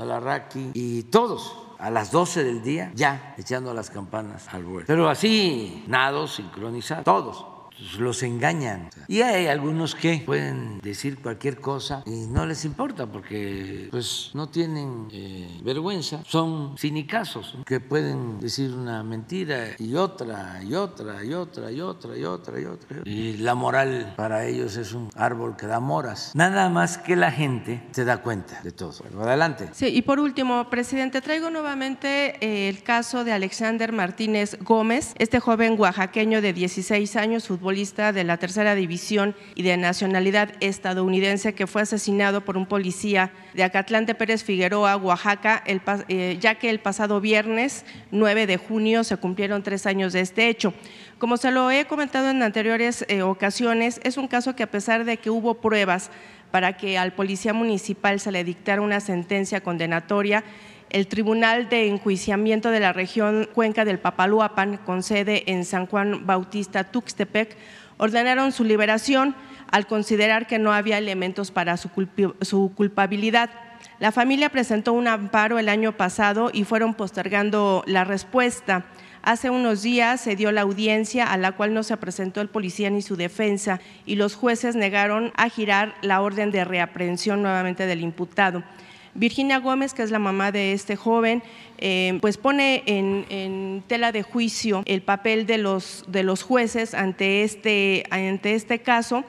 Y todos a las 12 del día ya echando las campanas al vuelo. Pero así, nado, sincronizado, todos los engañan. Y hay algunos que pueden decir cualquier cosa y no les importa porque pues no tienen eh, vergüenza. Son cinicazos que pueden decir una mentira y otra y otra y otra y otra y otra y otra. Y la moral para ellos es un árbol que da moras. Nada más que la gente se da cuenta de todo. adelante. Sí, y por último, presidente, traigo nuevamente eh, el caso de Alexander Martínez Gómez, este joven oaxaqueño de 16 años, futbolista de la tercera división y de nacionalidad estadounidense que fue asesinado por un policía de Acatlán de Pérez Figueroa, Oaxaca, eh, ya que el pasado viernes 9 de junio se cumplieron tres años de este hecho. Como se lo he comentado en anteriores eh, ocasiones, es un caso que a pesar de que hubo pruebas para que al policía municipal se le dictara una sentencia condenatoria, el Tribunal de Enjuiciamiento de la región Cuenca del Papaluapan, con sede en San Juan Bautista, Tuxtepec, ordenaron su liberación al considerar que no había elementos para su, su culpabilidad. La familia presentó un amparo el año pasado y fueron postergando la respuesta. Hace unos días se dio la audiencia a la cual no se presentó el policía ni su defensa y los jueces negaron a girar la orden de reaprehensión nuevamente del imputado. Virginia Gómez, que es la mamá de este joven, eh, pues pone en, tela de juicio el papel de los, de los jueces ante este, ante este caso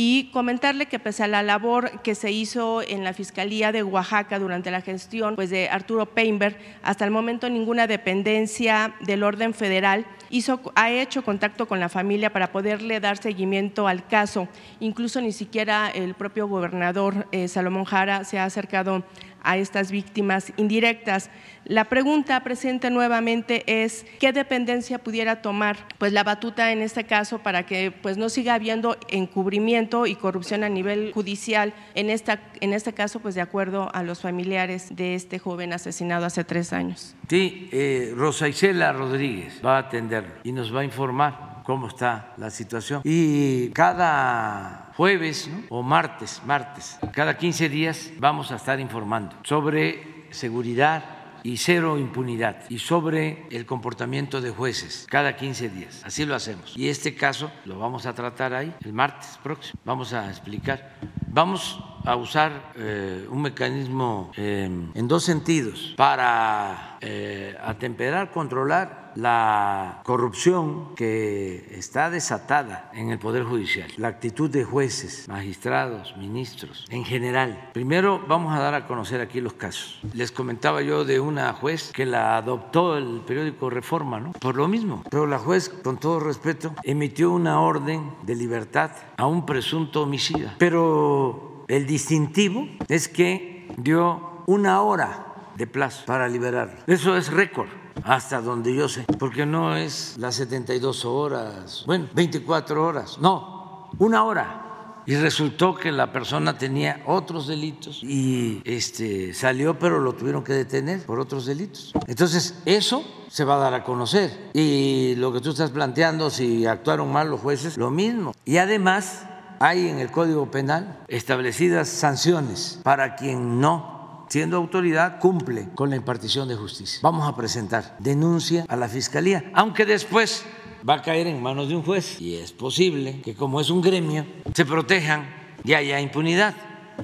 y comentarle que pese a la labor que se hizo en la Fiscalía de Oaxaca durante la gestión pues, de Arturo Peinberg, hasta el momento ninguna dependencia del orden federal hizo, ha hecho contacto con la familia para poderle dar seguimiento al caso. Incluso ni siquiera el propio gobernador eh, Salomón Jara se ha acercado a estas víctimas indirectas. La pregunta presente nuevamente es qué dependencia pudiera tomar pues la batuta en este caso para que pues no siga habiendo encubrimiento y corrupción a nivel judicial en esta en este caso pues de acuerdo a los familiares de este joven asesinado hace tres años. Sí, eh, Rosa Isela Rodríguez va a atender y nos va a informar cómo está la situación. Y cada jueves o martes, martes, cada 15 días vamos a estar informando sobre seguridad y cero impunidad y sobre el comportamiento de jueces cada 15 días. Así lo hacemos. Y este caso lo vamos a tratar ahí el martes próximo. Vamos a explicar. Vamos a usar eh, un mecanismo eh, en dos sentidos para eh, atemperar, controlar la corrupción que está desatada en el Poder Judicial, la actitud de jueces, magistrados, ministros, en general. Primero vamos a dar a conocer aquí los casos. Les comentaba yo de una juez que la adoptó el periódico Reforma, ¿no? Por lo mismo. Pero la juez, con todo respeto, emitió una orden de libertad a un presunto homicida. Pero el distintivo es que dio una hora de plazo para liberarlo. Eso es récord hasta donde yo sé, porque no es las 72 horas, bueno, 24 horas, no, una hora. Y resultó que la persona tenía otros delitos y este, salió, pero lo tuvieron que detener por otros delitos. Entonces, eso se va a dar a conocer. Y lo que tú estás planteando, si actuaron mal los jueces, lo mismo. Y además, hay en el Código Penal establecidas sanciones para quien no siendo autoridad, cumple con la impartición de justicia. Vamos a presentar denuncia a la Fiscalía, aunque después va a caer en manos de un juez y es posible que como es un gremio, se protejan y haya impunidad.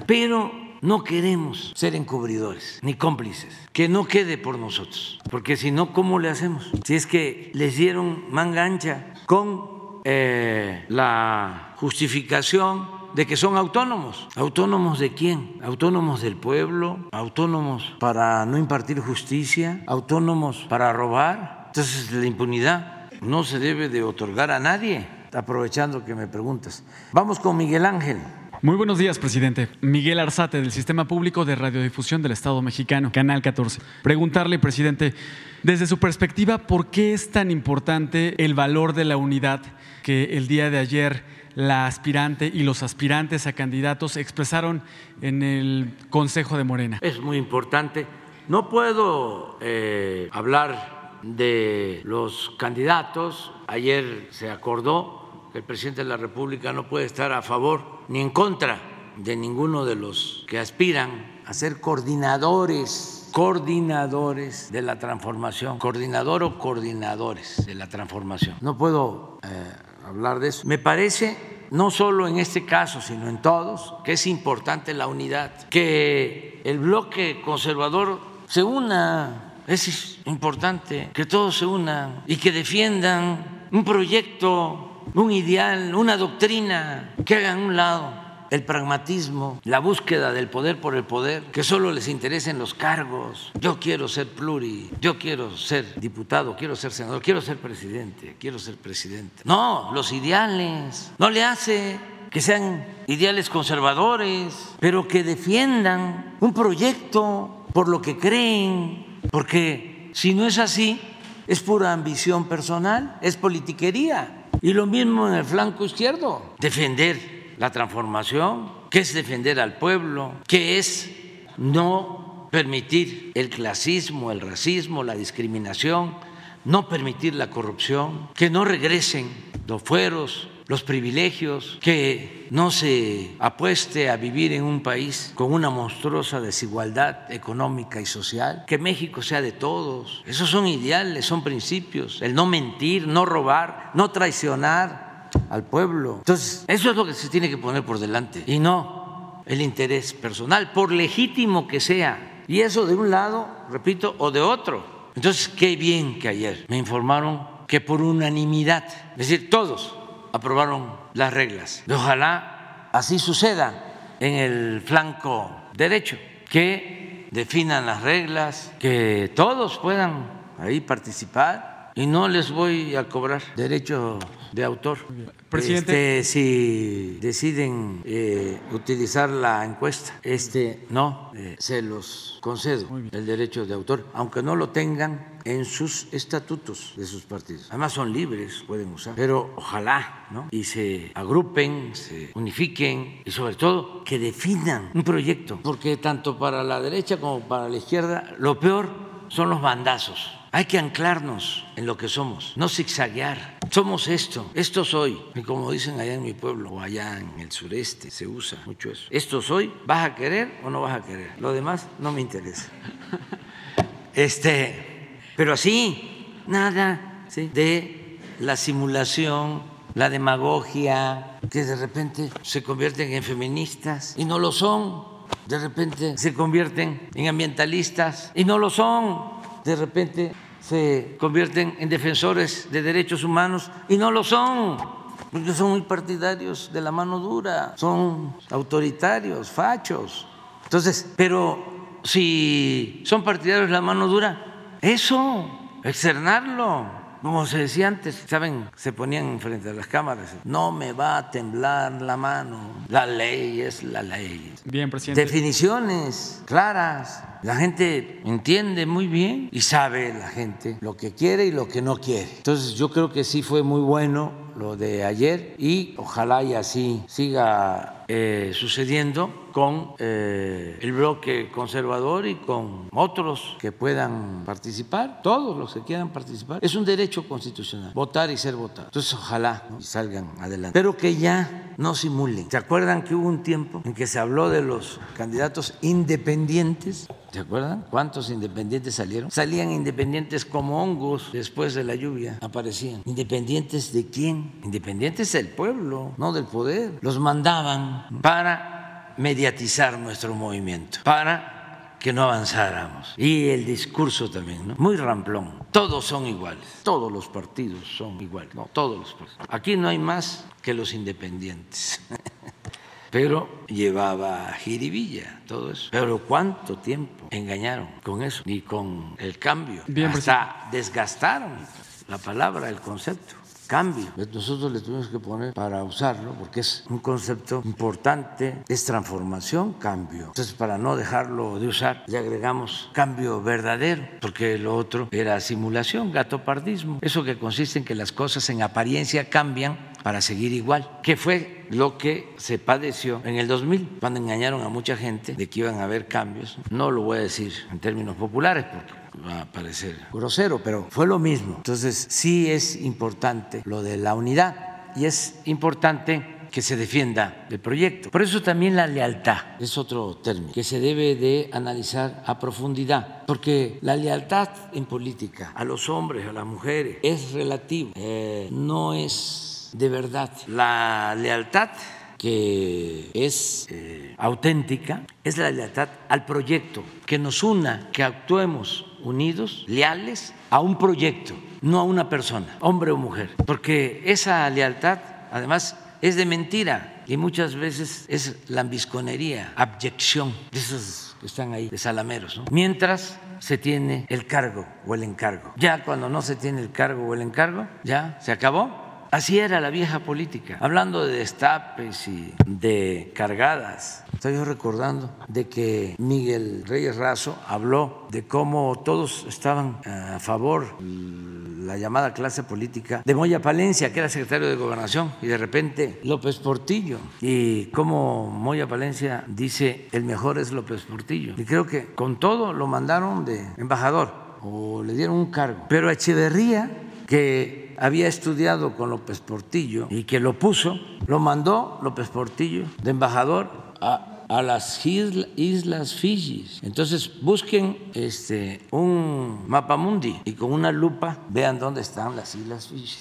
Pero no queremos ser encubridores ni cómplices, que no quede por nosotros, porque si no, ¿cómo le hacemos? Si es que les dieron manga ancha con eh, la justificación de que son autónomos. ¿Autónomos de quién? Autónomos del pueblo, autónomos para no impartir justicia, autónomos para robar. Entonces la impunidad no se debe de otorgar a nadie, aprovechando que me preguntas. Vamos con Miguel Ángel. Muy buenos días, presidente. Miguel Arzate, del Sistema Público de Radiodifusión del Estado Mexicano, Canal 14. Preguntarle, presidente, desde su perspectiva, ¿por qué es tan importante el valor de la unidad que el día de ayer la aspirante y los aspirantes a candidatos expresaron en el Consejo de Morena. Es muy importante. No puedo eh, hablar de los candidatos. Ayer se acordó el presidente de la República no puede estar a favor ni en contra de ninguno de los que aspiran a ser coordinadores, coordinadores de la transformación, coordinador o coordinadores de la transformación. No puedo eh, hablar de eso. Me parece, no solo en este caso, sino en todos, que es importante la unidad, que el bloque conservador se una. Es importante que todos se unan y que defiendan un proyecto, un ideal, una doctrina, que hagan un lado el pragmatismo, la búsqueda del poder por el poder, que solo les interesen los cargos. Yo quiero ser pluri, yo quiero ser diputado, quiero ser senador, quiero ser presidente, quiero ser presidente. No, los ideales. No le hace que sean ideales conservadores, pero que defiendan un proyecto por lo que creen, porque si no es así, es pura ambición personal, es politiquería. Y lo mismo en el flanco izquierdo, defender la transformación, que es defender al pueblo, que es no permitir el clasismo, el racismo, la discriminación, no permitir la corrupción, que no regresen los fueros, los privilegios, que no se apueste a vivir en un país con una monstruosa desigualdad económica y social, que México sea de todos. Esos son ideales, son principios. El no mentir, no robar, no traicionar al pueblo. Entonces, eso es lo que se tiene que poner por delante y no el interés personal, por legítimo que sea. Y eso de un lado, repito, o de otro. Entonces, qué bien que ayer me informaron que por unanimidad, es decir, todos aprobaron las reglas. Ojalá así suceda en el flanco derecho, que definan las reglas, que todos puedan ahí participar y no les voy a cobrar derecho de autor. Presidente. Este, si deciden eh, utilizar la encuesta, este no, eh, se los concedo el derecho de autor, aunque no lo tengan en sus estatutos de sus partidos. Además son libres, pueden usar, pero ojalá, ¿no? Y se agrupen, se unifiquen y sobre todo que definan un proyecto, porque tanto para la derecha como para la izquierda lo peor son los bandazos. Hay que anclarnos en lo que somos, no zigzaguear. Somos esto, esto soy. Y como dicen allá en mi pueblo o allá en el sureste, se usa mucho eso. Esto soy, ¿vas a querer o no vas a querer? Lo demás no me interesa. Este, pero así, nada ¿sí? de la simulación, la demagogia, que de repente se convierten en feministas y no lo son. De repente se convierten en ambientalistas y no lo son. De repente se convierten en defensores de derechos humanos y no lo son, porque son muy partidarios de la mano dura, son autoritarios, fachos. Entonces, pero si son partidarios de la mano dura, eso, externarlo. Como se decía antes, ¿saben? Se ponían frente a las cámaras. No me va a temblar la mano. La ley es la ley. Bien, presidente. Definiciones claras. La gente entiende muy bien y sabe la gente lo que quiere y lo que no quiere. Entonces yo creo que sí fue muy bueno lo de ayer y ojalá y así siga eh, sucediendo con eh, el bloque conservador y con otros que puedan participar, todos los que quieran participar. Es un derecho constitucional, votar y ser votado. Entonces ojalá salgan adelante. Pero que ya no simulen. ¿Se acuerdan que hubo un tiempo en que se habló de los candidatos independientes? ¿Se acuerdan? ¿Cuántos independientes salieron? Salían independientes como hongos después de la lluvia, aparecían. ¿Independientes de quién? Independientes del pueblo, no del poder. Los mandaban para mediatizar nuestro movimiento, para que no avanzáramos. Y el discurso también, ¿no? Muy ramplón. Todos son iguales, todos los partidos son iguales, no, todos los partidos. Aquí no hay más que los independientes. pero llevaba jiribilla, todo eso. Pero ¿cuánto tiempo engañaron con eso? Y con el cambio. Bien, Hasta desgastaron la palabra, el concepto. Cambio. Nosotros le tuvimos que poner para usarlo porque es un concepto importante, es transformación, cambio. Entonces, para no dejarlo de usar, le agregamos cambio verdadero, porque lo otro era simulación, gatopardismo. Eso que consiste en que las cosas en apariencia cambian para seguir igual, que fue lo que se padeció en el 2000, cuando engañaron a mucha gente de que iban a haber cambios. No lo voy a decir en términos populares porque va a parecer grosero, pero fue lo mismo. Entonces sí es importante lo de la unidad y es importante que se defienda el proyecto. Por eso también la lealtad es otro término que se debe de analizar a profundidad, porque la lealtad en política a los hombres, a las mujeres, es relativo, eh, no es de verdad. La lealtad que es eh, auténtica es la lealtad al proyecto, que nos una, que actuemos unidos, leales a un proyecto, no a una persona, hombre o mujer, porque esa lealtad además es de mentira y muchas veces es lambisconería, abyección, de esos que están ahí, de salameros, mientras se tiene el cargo o el encargo. Ya cuando no se tiene el cargo o el encargo, ya se acabó Así era la vieja política, hablando de destapes y de cargadas. Estoy yo recordando de que Miguel Reyes Razo habló de cómo todos estaban a favor, la llamada clase política, de Moya Palencia, que era secretario de Gobernación, y de repente López Portillo. Y cómo Moya Palencia dice, el mejor es López Portillo. Y creo que con todo lo mandaron de embajador o le dieron un cargo. Pero a Echeverría, que había estudiado con López Portillo y que lo puso, lo mandó López Portillo de embajador a a las islas Fiji. Entonces busquen este, un mapa mundi y con una lupa vean dónde están las islas Fiji.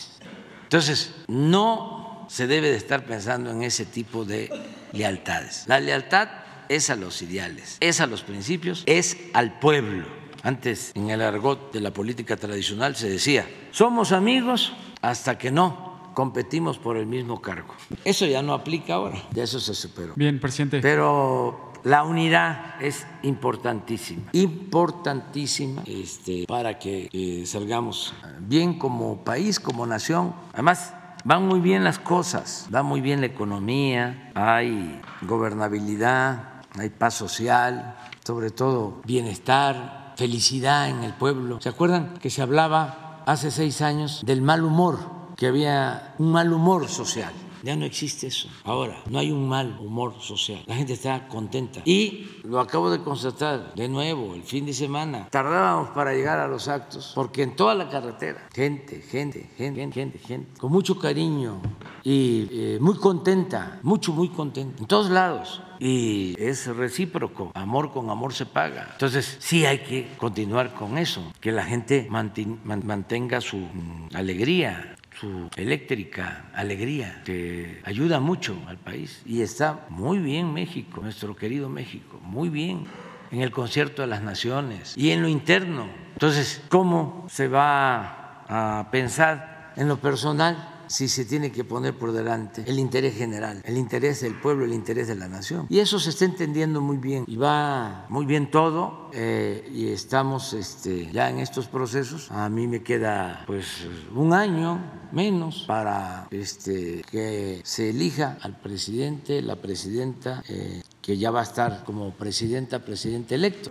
Entonces no se debe de estar pensando en ese tipo de lealtades. La lealtad es a los ideales, es a los principios, es al pueblo. Antes, en el argot de la política tradicional se decía, somos amigos hasta que no competimos por el mismo cargo. Eso ya no aplica ahora, de eso se superó. Bien, presidente. Pero la unidad es importantísima, importantísima este, para que eh, salgamos bien como país, como nación. Además, van muy bien las cosas, va muy bien la economía, hay gobernabilidad, hay paz social, sobre todo bienestar, felicidad en el pueblo. ¿Se acuerdan que se hablaba hace seis años del mal humor? que había un mal humor social. Ya no existe eso. Ahora, no hay un mal humor social. La gente está contenta. Y lo acabo de constatar de nuevo el fin de semana. Tardábamos para llegar a los actos porque en toda la carretera, gente, gente, gente, gente, gente, con mucho cariño y eh, muy contenta, mucho, muy contenta, en todos lados y es recíproco. Amor con amor se paga. Entonces, sí hay que continuar con eso, que la gente mantenga su mm, alegría, su eléctrica alegría, que ayuda mucho al país. Y está muy bien México, nuestro querido México, muy bien en el concierto de las naciones y en lo interno. Entonces, ¿cómo se va a pensar en lo personal? Si se tiene que poner por delante el interés general, el interés del pueblo, el interés de la nación. Y eso se está entendiendo muy bien y va muy bien todo eh, y estamos este, ya en estos procesos. A mí me queda pues un año menos para este, que se elija al presidente, la presidenta, eh, que ya va a estar como presidenta, presidente electo.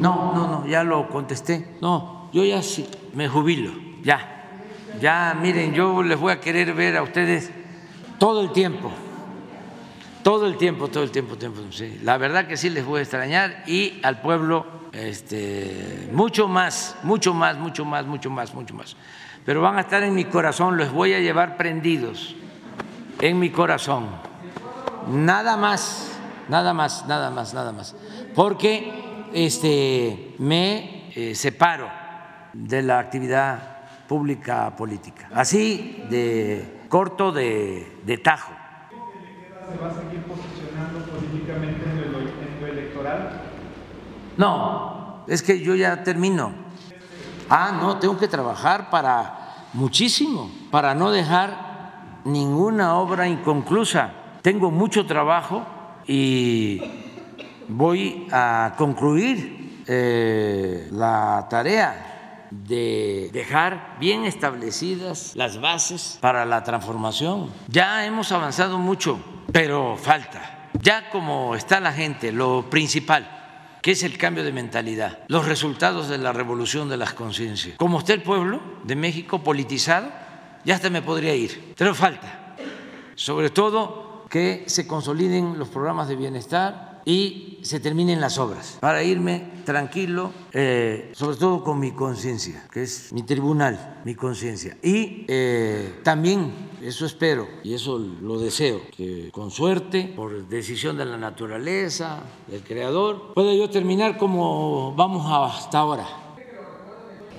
No, no, no, ya lo contesté. No, yo ya sí me jubilo, ya. Ya, miren, yo les voy a querer ver a ustedes todo el tiempo, todo el tiempo, todo el tiempo, tiempo. Sí. La verdad que sí les voy a extrañar y al pueblo este, mucho más, mucho más, mucho más, mucho más, mucho más. Pero van a estar en mi corazón, los voy a llevar prendidos en mi corazón. Nada más, nada más, nada más, nada más. Porque este, me eh, separo de la actividad pública política. Así de corto, de, tajo. ¿Se va a seguir posicionando políticamente en electoral? No, es que yo ya termino. Ah, no, tengo que trabajar para muchísimo, para no dejar ninguna obra inconclusa. Tengo mucho trabajo y voy a concluir eh, la tarea de dejar bien establecidas las bases para la transformación. Ya hemos avanzado mucho, pero falta. Ya como está la gente, lo principal, que es el cambio de mentalidad, los resultados de la revolución de las conciencias. Como está el pueblo de México politizado, ya hasta me podría ir, pero falta. Sobre todo que se consoliden los programas de bienestar, y se terminen las obras, para irme tranquilo, eh, sobre todo con mi conciencia, que es mi tribunal, mi conciencia. Y eh, también, eso espero y eso lo deseo, que con suerte, por decisión de la naturaleza, del Creador, pueda yo terminar como vamos hasta ahora.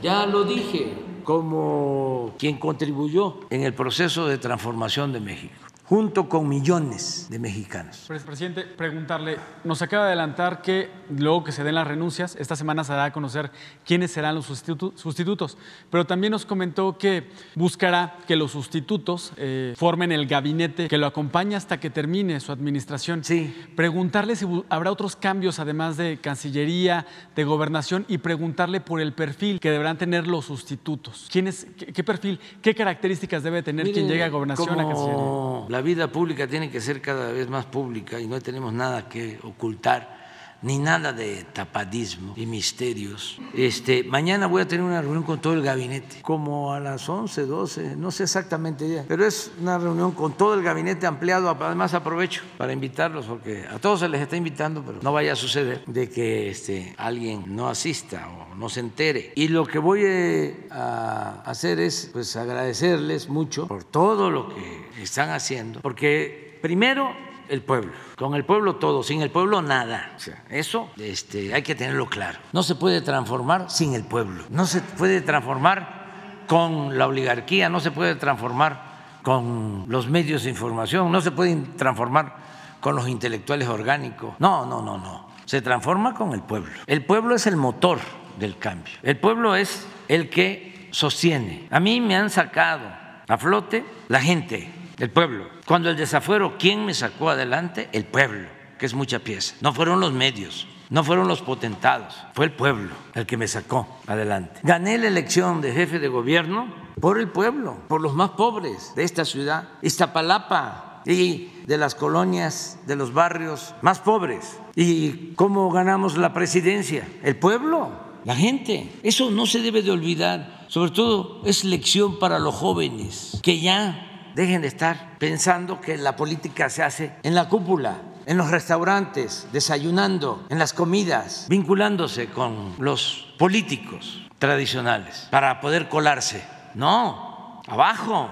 Ya lo dije, como quien contribuyó en el proceso de transformación de México junto con millones de mexicanos. Presidente, preguntarle, nos acaba de adelantar que luego que se den las renuncias, esta semana se dará a conocer quiénes serán los sustitutos, pero también nos comentó que buscará que los sustitutos eh, formen el gabinete que lo acompañe hasta que termine su administración. Sí. Preguntarle si habrá otros cambios además de Cancillería, de Gobernación y preguntarle por el perfil que deberán tener los sustitutos. ¿Quién es, qué, perfil, qué características debe tener quien llegue a Gobernación, a Cancillería? La vida pública tiene que ser cada vez más pública y no tenemos nada que ocultar ni nada de tapadismo y misterios. Este, mañana voy a tener una reunión con todo el gabinete, como a las 11, 12, no sé exactamente ya, pero es una reunión con todo el gabinete ampliado. Además, aprovecho para invitarlos, porque a todos se les está invitando, pero no vaya a suceder de que este, alguien no asista o no se entere. Y lo que voy eh, a hacer es pues, agradecerles mucho por todo lo que están haciendo, porque primero el pueblo. Con el pueblo todo, sin el pueblo nada. eso este, hay que tenerlo claro. No se puede transformar sin el pueblo. No se puede transformar con la oligarquía, no se puede transformar con los medios de información, no se puede transformar con los intelectuales orgánicos. No, no, no, no. Se transforma con el pueblo. El pueblo es el motor del cambio. El pueblo es el que sostiene. A mí me han sacado a flote la gente el pueblo. Cuando el desafuero, ¿quién me sacó adelante? El pueblo, que es mucha pieza. No fueron los medios, no fueron los potentados, fue el pueblo el que me sacó adelante. Gané la elección de jefe de gobierno por el pueblo, por los más pobres de esta ciudad, Iztapalapa y de las colonias, de los barrios más pobres. ¿Y cómo ganamos la presidencia? El pueblo, la gente. Eso no se debe de olvidar. Sobre todo es lección para los jóvenes que ya Dejen de estar pensando que la política se hace en la cúpula, en los restaurantes, desayunando, en las comidas, vinculándose con los políticos tradicionales para poder colarse. No, abajo,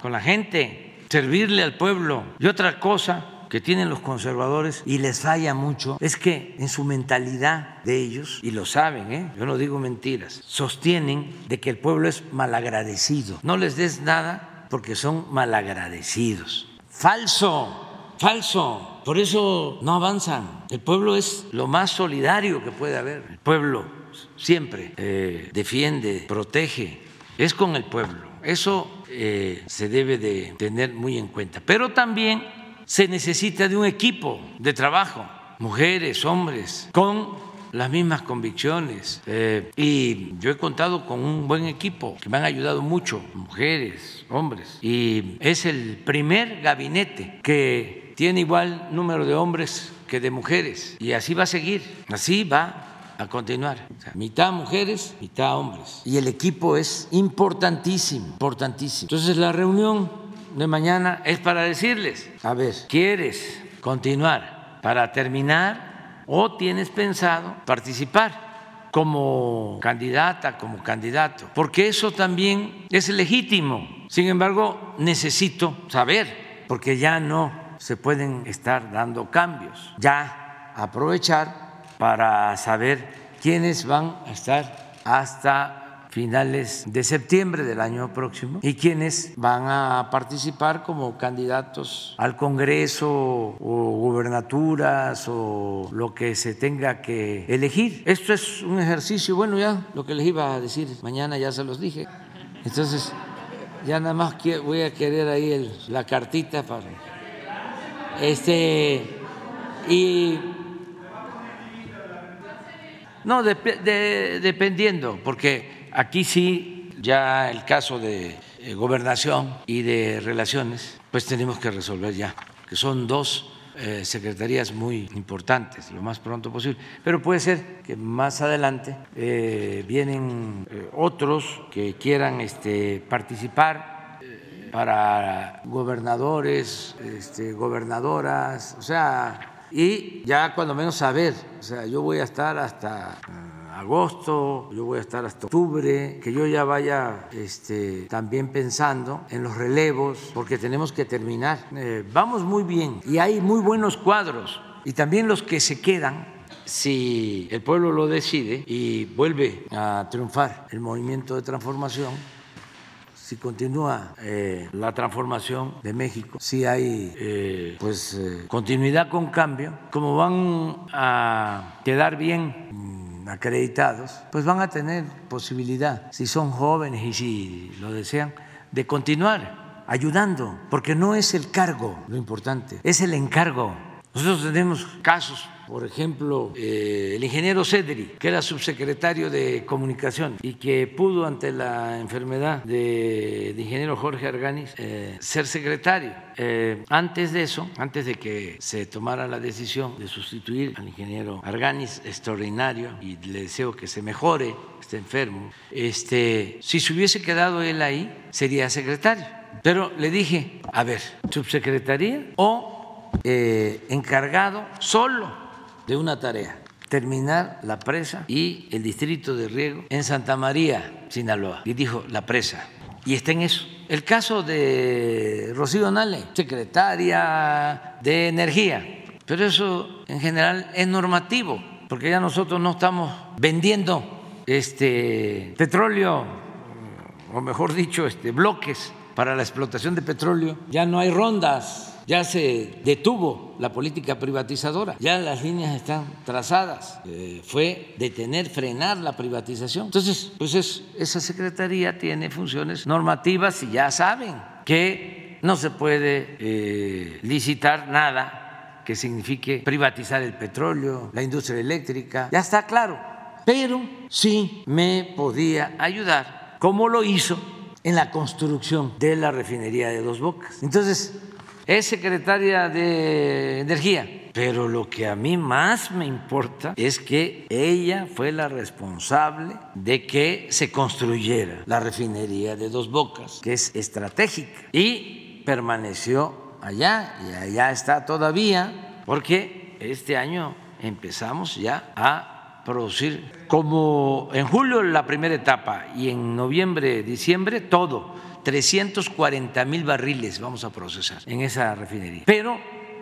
con la gente, servirle al pueblo. Y otra cosa que tienen los conservadores y les falla mucho es que en su mentalidad de ellos, y lo saben, ¿eh? yo no digo mentiras, sostienen de que el pueblo es malagradecido. No les des nada porque son malagradecidos. Falso, falso. Por eso no avanzan. El pueblo es lo más solidario que puede haber. El pueblo siempre eh, defiende, protege. Es con el pueblo. Eso eh, se debe de tener muy en cuenta. Pero también se necesita de un equipo de trabajo, mujeres, hombres, con las mismas convicciones. Eh, y yo he contado con un buen equipo que me han ayudado mucho, mujeres, hombres. Y es el primer gabinete que tiene igual número de hombres que de mujeres. Y así va a seguir, así va a continuar. mitad mujeres, mitad hombres. Y el equipo es importantísimo, importantísimo. Entonces la reunión de mañana es para decirles, a ver, ¿quieres continuar para terminar o tienes pensado participar como candidata, como candidato, porque eso también es legítimo. Sin embargo, necesito saber, porque ya no se pueden estar dando cambios, ya aprovechar para saber quiénes van a estar hasta finales de septiembre del año próximo y quienes van a participar como candidatos al Congreso o gubernaturas o lo que se tenga que elegir. Esto es un ejercicio, bueno, ya lo que les iba a decir mañana ya se los dije. Entonces, ya nada más voy a querer ahí la cartita para... Este, y no, dependiendo, porque Aquí sí, ya el caso de eh, gobernación y de relaciones, pues tenemos que resolver ya, que son dos eh, secretarías muy importantes, lo más pronto posible. Pero puede ser que más adelante eh, vienen otros que quieran este, participar para gobernadores, este, gobernadoras, o sea, y ya cuando menos saber, o sea, yo voy a estar hasta agosto, yo voy a estar hasta octubre, que yo ya vaya este, también pensando en los relevos, porque tenemos que terminar. Eh, vamos muy bien y hay muy buenos cuadros y también los que se quedan si el pueblo lo decide y vuelve a triunfar el movimiento de transformación, si continúa eh, la transformación de México, si hay eh, pues continuidad con cambio, como van a quedar bien acreditados, pues van a tener posibilidad, si son jóvenes y si lo desean, de continuar ayudando, porque no es el cargo lo importante, es el encargo. Nosotros tenemos casos por ejemplo, eh, el ingeniero Cedri, que era subsecretario de Comunicación y que pudo ante la enfermedad del ingeniero Jorge Arganis eh, ser secretario. Eh, antes de eso, antes de que se tomara la decisión de sustituir al ingeniero Arganis, extraordinario, y le deseo que se mejore, está enfermo, este, si se hubiese quedado él ahí, sería secretario. Pero le dije, a ver, subsecretaría o encargado solo de una tarea, terminar la presa y el distrito de riego en Santa María, Sinaloa. Y dijo, la presa. Y está en eso. El caso de Rocío Nale, secretaria de Energía. Pero eso en general es normativo, porque ya nosotros no estamos vendiendo este petróleo, o mejor dicho, este, bloques para la explotación de petróleo. Ya no hay rondas ya se detuvo la política privatizadora, ya las líneas están trazadas, eh, fue detener, frenar la privatización. Entonces, pues esa secretaría tiene funciones normativas y ya saben que no se puede eh, licitar nada que signifique privatizar el petróleo, la industria eléctrica, ya está claro, pero sí me podía ayudar, como lo hizo en la construcción de la refinería de Dos Bocas. Entonces, es secretaria de Energía. Pero lo que a mí más me importa es que ella fue la responsable de que se construyera la refinería de Dos Bocas, que es estratégica, y permaneció allá y allá está todavía, porque este año empezamos ya a producir. Como en julio la primera etapa y en noviembre, diciembre todo 340 mil barriles vamos a procesar en esa refinería. Pero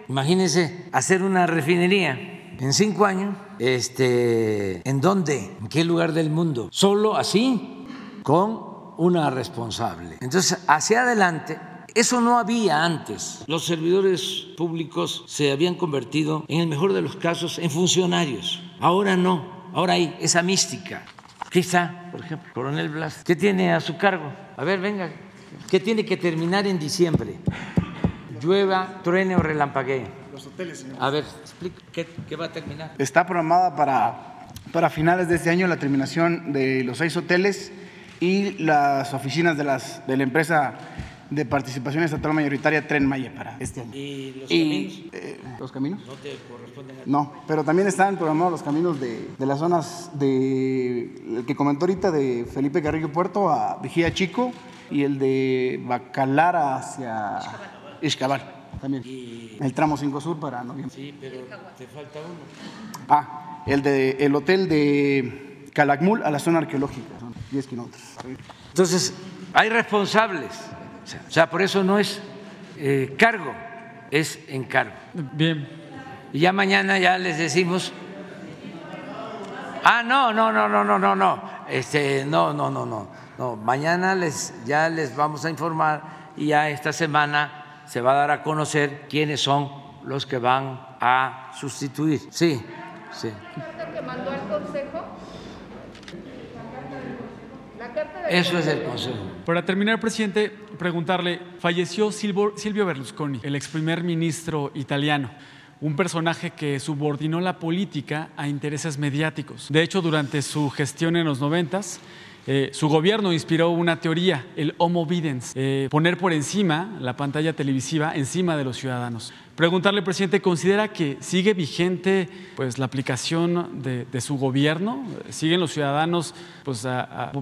imagínense hacer una refinería en cinco años, este, ¿en dónde? ¿En qué lugar del mundo? Solo así, con una responsable. Entonces, hacia adelante eso no había antes. Los servidores públicos se habían convertido, en el mejor de los casos, en funcionarios. Ahora no, ahora hay esa mística. Aquí está, por ejemplo, Coronel Blas. ¿Qué tiene a su cargo? A ver, venga, que tiene que terminar en diciembre. Llueva, truene o relampaguee. Los hoteles, señor. A ver, explica, ¿qué, va a terminar? Está programada para, para finales de este año la terminación de los seis hoteles y las oficinas de, las, de la empresa de participación estatal mayoritaria Tren Maya para este año. ¿Y los caminos? Eh, ¿Los caminos? No te corresponden a No, pero también están programados los caminos de, de las zonas de, el que comentó ahorita de Felipe Carrillo Puerto a Vigía Chico y el de Bacalar hacia Ixcabal también. El tramo 5 Sur para noviembre. Sí, pero te falta uno. Ah, el, de, el hotel de Calakmul a la zona arqueológica, son 10 kilómetros. Entonces, hay responsables. O sea, por eso no es eh, cargo, es encargo. Bien. Y ya mañana ya les decimos. Ah, no, no, no, no, no, no, no. Este, no, no, no, no. No, mañana les, ya les vamos a informar y ya esta semana se va a dar a conocer quiénes son los que van a sustituir. Sí, sí. que mandó el Consejo? Eso es el Consejo. Para terminar, presidente, preguntarle, falleció Silvio Berlusconi, el ex primer ministro italiano un personaje que subordinó la política a intereses mediáticos. De hecho, durante su gestión en los noventas, eh, su gobierno inspiró una teoría, el Homo Videns, eh, poner por encima la pantalla televisiva encima de los ciudadanos. Preguntarle, presidente, ¿considera que sigue vigente pues, la aplicación de, su gobierno? ¿Siguen los ciudadanos pues,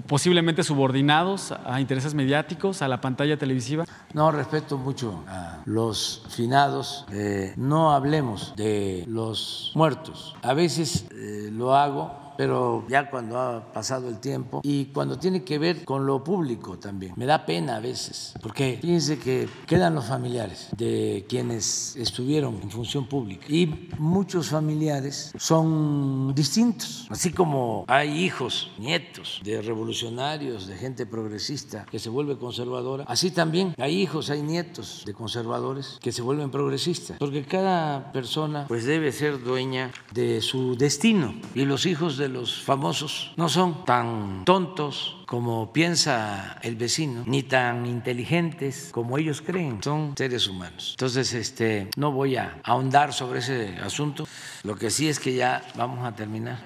posiblemente subordinados a intereses mediáticos, a la pantalla televisiva? No, respeto mucho a los finados. Eh, no hablemos de los muertos. A veces lo hago pero ya cuando ha pasado el tiempo y cuando tiene que ver con lo público también. Me da pena a veces, porque fíjense que quedan los familiares de quienes estuvieron en función pública. Y muchos familiares son distintos, así como hay hijos, nietos de revolucionarios, de gente progresista que se vuelve conservadora, así también hay hijos, hay nietos de conservadores que se vuelven progresistas, porque cada persona pues debe ser dueña de su destino y los hijos de los famosos no son tan tontos como piensa el vecino, ni tan inteligentes como ellos creen, son seres humanos. Entonces, este, no voy a ahondar sobre ese asunto. Lo que sí es que ya vamos a terminar.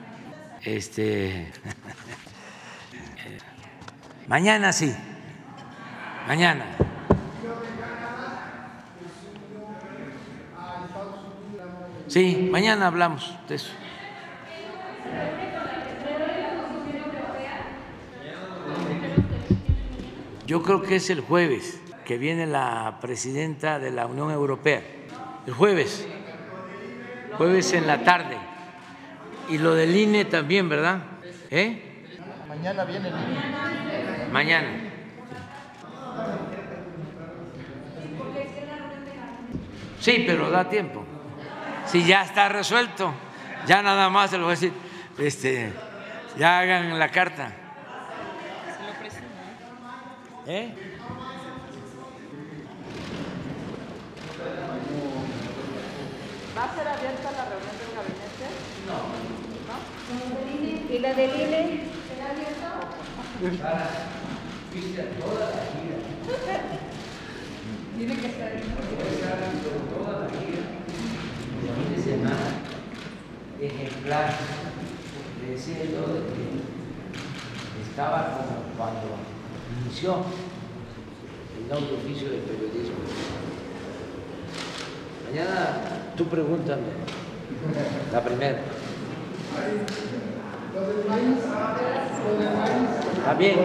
Este, mañana sí, mañana. Sí, mañana hablamos de eso. Yo creo que es el jueves que viene la presidenta de la Unión Europea. El jueves. Jueves en la tarde. Y lo del INE también, ¿verdad? ¿Eh? Mañana viene el INE. Mañana. Sí, pero da tiempo. Si ya está resuelto, ya nada más se lo voy a decir. Este, ya hagan la carta. ¿Eh? ¿Va a ser abierta la reunión del gabinete? No. ¿Y la del INE? ¿Será abierta? Fuiste a toda la gira. Tiene que estar Toda la gira. El fin de semana, ejemplar. Decía yo de que estaba como cuando inició el nuevo oficio de periodismo. Mañana tú pregúntame, la primera. Está bien.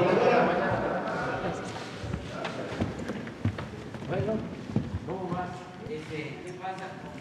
Bueno,